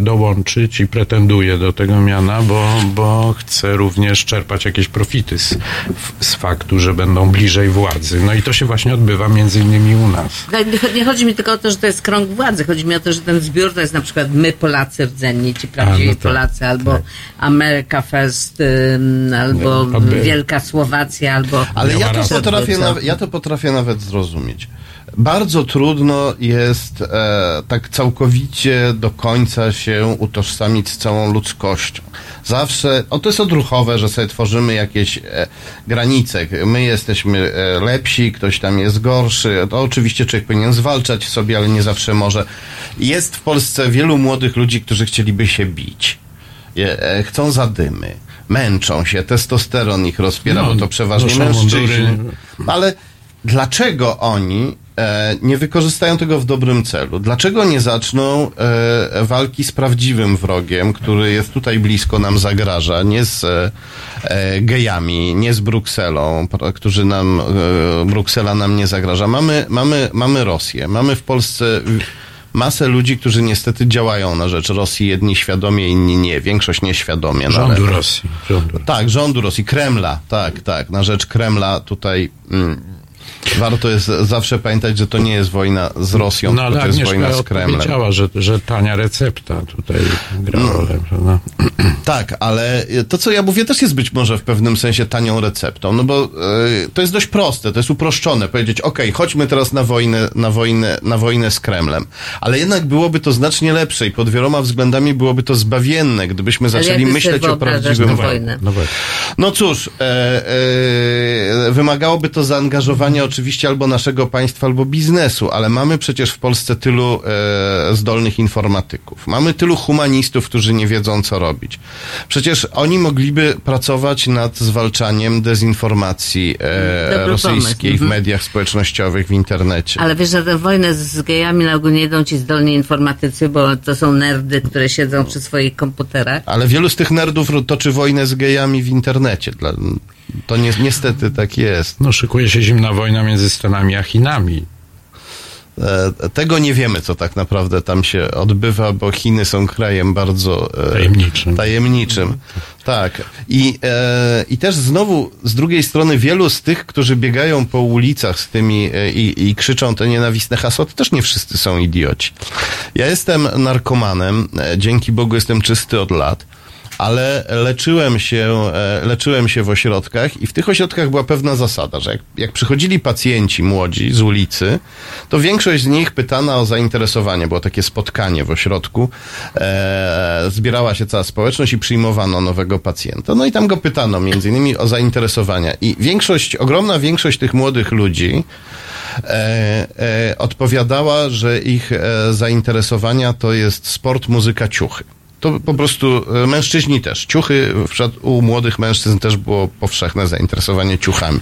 dołączyć i pretenduje do tego miana, bo, bo chce również czerpać jakieś profity z, z faktu, że będą bliżej władzy. No i to się właśnie odbywa między innymi u nas. Tak, nie, nie chodzi mi tylko o to, że to jest krąg władzy, chodzi mi o to, że ten zbiór to jest na przykład my Polacy rdzenni, ci prawdziwi A, no tak, Polacy, albo tak. America Fest, ym, albo No, Wielka Słowacja, albo... Ale ja to, Miała potrafię ja to potrafię nawet zrozumieć. Bardzo trudno jest e, tak całkowicie do końca się utożsamić z całą ludzkością. Zawsze, o to jest odruchowe, że sobie tworzymy jakieś e, granice. My jesteśmy e, lepsi, ktoś tam jest gorszy. To oczywiście człowiek powinien zwalczać sobie, ale nie zawsze może. Jest w Polsce wielu młodych ludzi, którzy chcieliby się bić. E, chcą zadymy. Męczą się, testosteron ich rozpiera, No, bo to przeważnie mężczyźni. Ale dlaczego oni e, nie wykorzystają tego w dobrym celu? Dlaczego nie zaczną e, walki z prawdziwym wrogiem, który jest tutaj blisko nam zagraża, nie z e, e, gejami, nie z Brukselą, którzy nam, e, Bruksela nam nie zagraża. Mamy, mamy, mamy Rosję, mamy w Polsce masę ludzi, którzy niestety działają na rzecz Rosji, jedni świadomie, inni nie, większość nieświadomie. no Rządu Rosji. Rządu Rosji. tak, rządu Rosji, Kremla, tak, tak, na rzecz Kremla tutaj mm, warto jest zawsze pamiętać, że to nie jest wojna z Rosją, No ale to jest wojna z Kremlem. powiedziała, że, że tania recepta tutaj gra No. rolę, prawda? Tak, ale to, co ja mówię, też jest być może w pewnym sensie tanią receptą, no bo e, to jest dość proste, to jest uproszczone, powiedzieć, okej, chodźmy teraz na wojnę, na wojnę, na wojnę z Kremlem. Ale jednak byłoby to znacznie lepsze i pod wieloma względami byłoby to zbawienne, gdybyśmy zaczęli myśleć o prawdziwym wojnę? No. No cóż, e, e, wymagałoby to zaangażowania oczywiście albo naszego państwa, albo biznesu, ale mamy przecież w Polsce tylu e, zdolnych informatyków. Mamy tylu humanistów, którzy nie wiedzą, co robić. Przecież oni mogliby pracować nad zwalczaniem dezinformacji e, rosyjskiej pomysł, w mhm. mediach społecznościowych, w internecie. Ale wiesz, że tę wojnę z gejami na ogół nie idą ci zdolni informatycy, bo to są nerdy, które siedzą przy swoich komputerach. Ale wielu z tych nerdów toczy wojnę z gejami w internecie. Dla, to nie, niestety tak jest. No szykuje się zimna wojna między Stanami a Chinami. E, Tego nie wiemy, co tak naprawdę tam się odbywa, bo Chiny są krajem bardzo e, Tajemniczym. tajemniczym. Tak. I, e, I też znowu z drugiej strony wielu z tych, którzy biegają po ulicach z tymi i, i krzyczą te nienawistne hasła, to też nie wszyscy są idioci. Ja jestem narkomanem, dzięki Bogu jestem czysty od lat. Ale leczyłem się, e, leczyłem się w ośrodkach i w tych ośrodkach była pewna zasada, że jak, jak przychodzili pacjenci młodzi z ulicy, to większość z nich pytana o zainteresowanie, było takie spotkanie w ośrodku, e, zbierała się cała społeczność i przyjmowano nowego pacjenta. No i tam go pytano między innymi o zainteresowania i większość, ogromna większość tych młodych ludzi e, e, odpowiadała, że ich e, zainteresowania to jest sport, muzyka, ciuchy. To po prostu e, mężczyźni też. Ciuchy u młodych mężczyzn też było powszechne zainteresowanie ciuchami.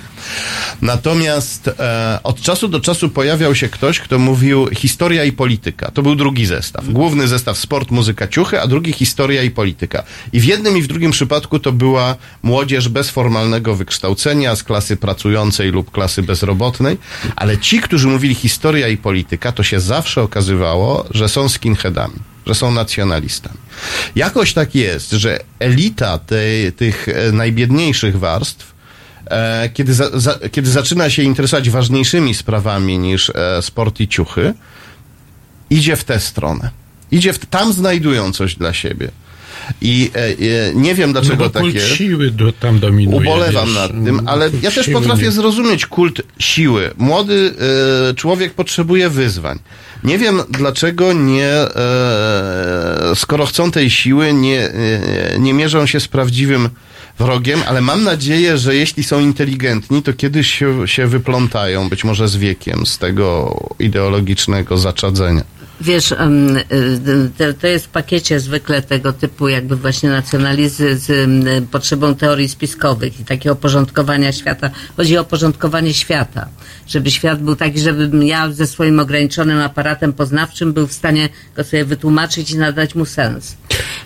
Natomiast e, od czasu do czasu pojawiał się ktoś, kto mówił historia i polityka. To był drugi zestaw. Główny zestaw sport, muzyka, ciuchy, a drugi historia i polityka. I w jednym i w drugim przypadku to była młodzież bez formalnego wykształcenia, z klasy pracującej lub klasy bezrobotnej, ale ci, którzy mówili historia i polityka, to się zawsze okazywało, że są skinheadami że są nacjonalistami. Jakoś tak jest, że elita tej, tych e, najbiedniejszych warstw, e, kiedy, za, za, kiedy zaczyna się interesować ważniejszymi sprawami niż e, sport i ciuchy, idzie w tę stronę. Idzie w, tam znajdują coś dla siebie. I e, e, nie wiem, dlaczego no bo tak kult siły do, tam dominuje. Ubolewam wiesz. nad tym, ale Kult ja też potrafię nie- zrozumieć kult siły. Młody e, człowiek potrzebuje wyzwań. Nie wiem, dlaczego nie, skoro chcą tej siły, nie, nie mierzą się z prawdziwym wrogiem, ale mam nadzieję, że jeśli są inteligentni, to kiedyś się, się wyplątają, być może z wiekiem, z tego ideologicznego zaczadzenia. Wiesz, em, y, to, jest w pakiecie zwykle tego typu jakby właśnie nacjonalizm z em, potrzebą teorii spiskowych i takiego porządkowania świata. Chodzi o porządkowanie świata. Żeby świat był taki, żebym ja ze swoim ograniczonym aparatem poznawczym był w stanie go sobie wytłumaczyć i nadać mu sens.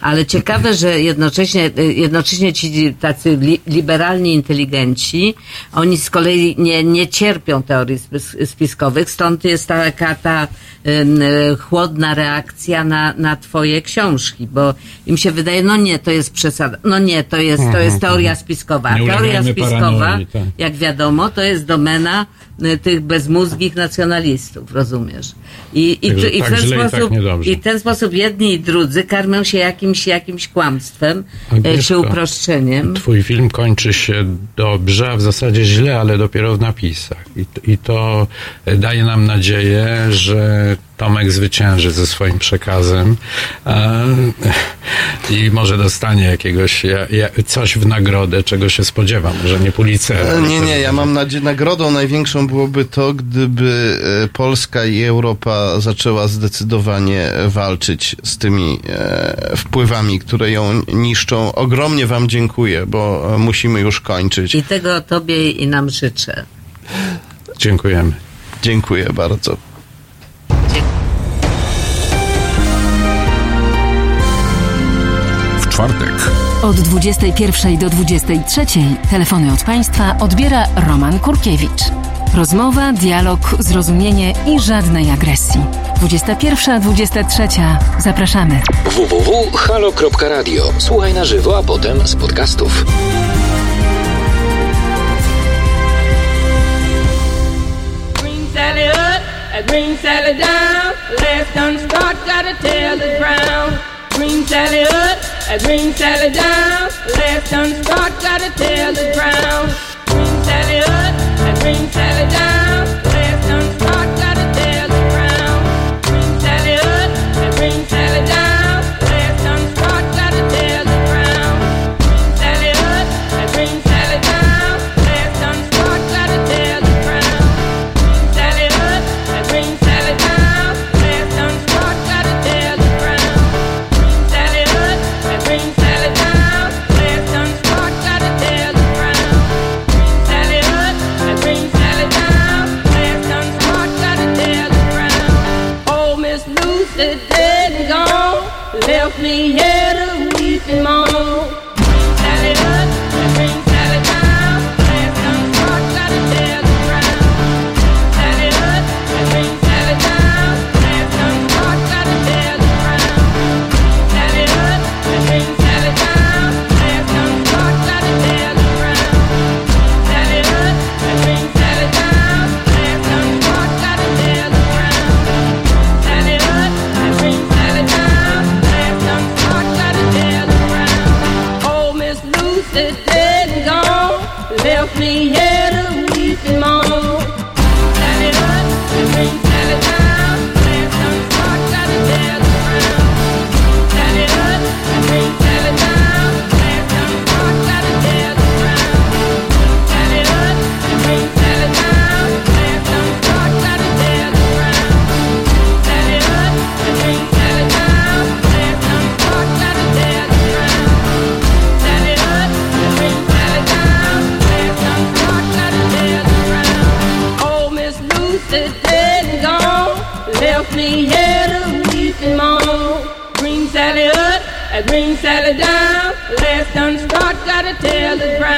Ale ciekawe, że jednocześnie, y, jednocześnie ci tacy li, liberalni inteligenci, oni z kolei nie, nie cierpią teorii spis- spiskowych, stąd jest taka ta y, chłodna reakcja na, na twoje książki, bo im się wydaje, no nie, to jest przesada, no nie, to jest, to jest teoria spiskowa. Nie Teoria spiskowa, tak. jak wiadomo, to jest domena y, tych bezmózgich nacjonalistów, rozumiesz? I, i, i, w tak ten tak sposób. I w ten sposób jedni i drudzy karmią się jakimś, jakimś kłamstwem e, Agnieszko, czy uproszczeniem. Twój film kończy się dobrze, a w zasadzie źle, ale dopiero w napisach. I, I to daje nam nadzieję, że Tomek zwycięży ze swoim przekazem e, i może dostanie jakiegoś ja, ja, coś w nagrodę, czego się spodziewam, że nie Pulitzera. E, Nie, nie, ja mam nadzieję, nagrodą największą byłoby to, gdyby e, Polska i Europa zaczęła zdecydowanie walczyć z tymi e, wpływami, które ją niszczą. Ogromnie Wam dziękuję, bo e, musimy już kończyć. I tego Tobie i nam życzę. Dziękujemy. Dziękuję bardzo. Czwartek Od 21 do 23 telefony od Państwa odbiera Roman Kurkiewicz. Rozmowa, dialog, zrozumienie i żadnej agresji. 21-23. Zapraszamy. www.halo.radio. Słuchaj na żywo, a potem z podcastów. Green Sally up, a green Sally down. Last done start, gotta tell the ground. Green Sally up, a green Sally down. Last done start, gotta tell the ground. Green Sally up, a green Sally down. The ground.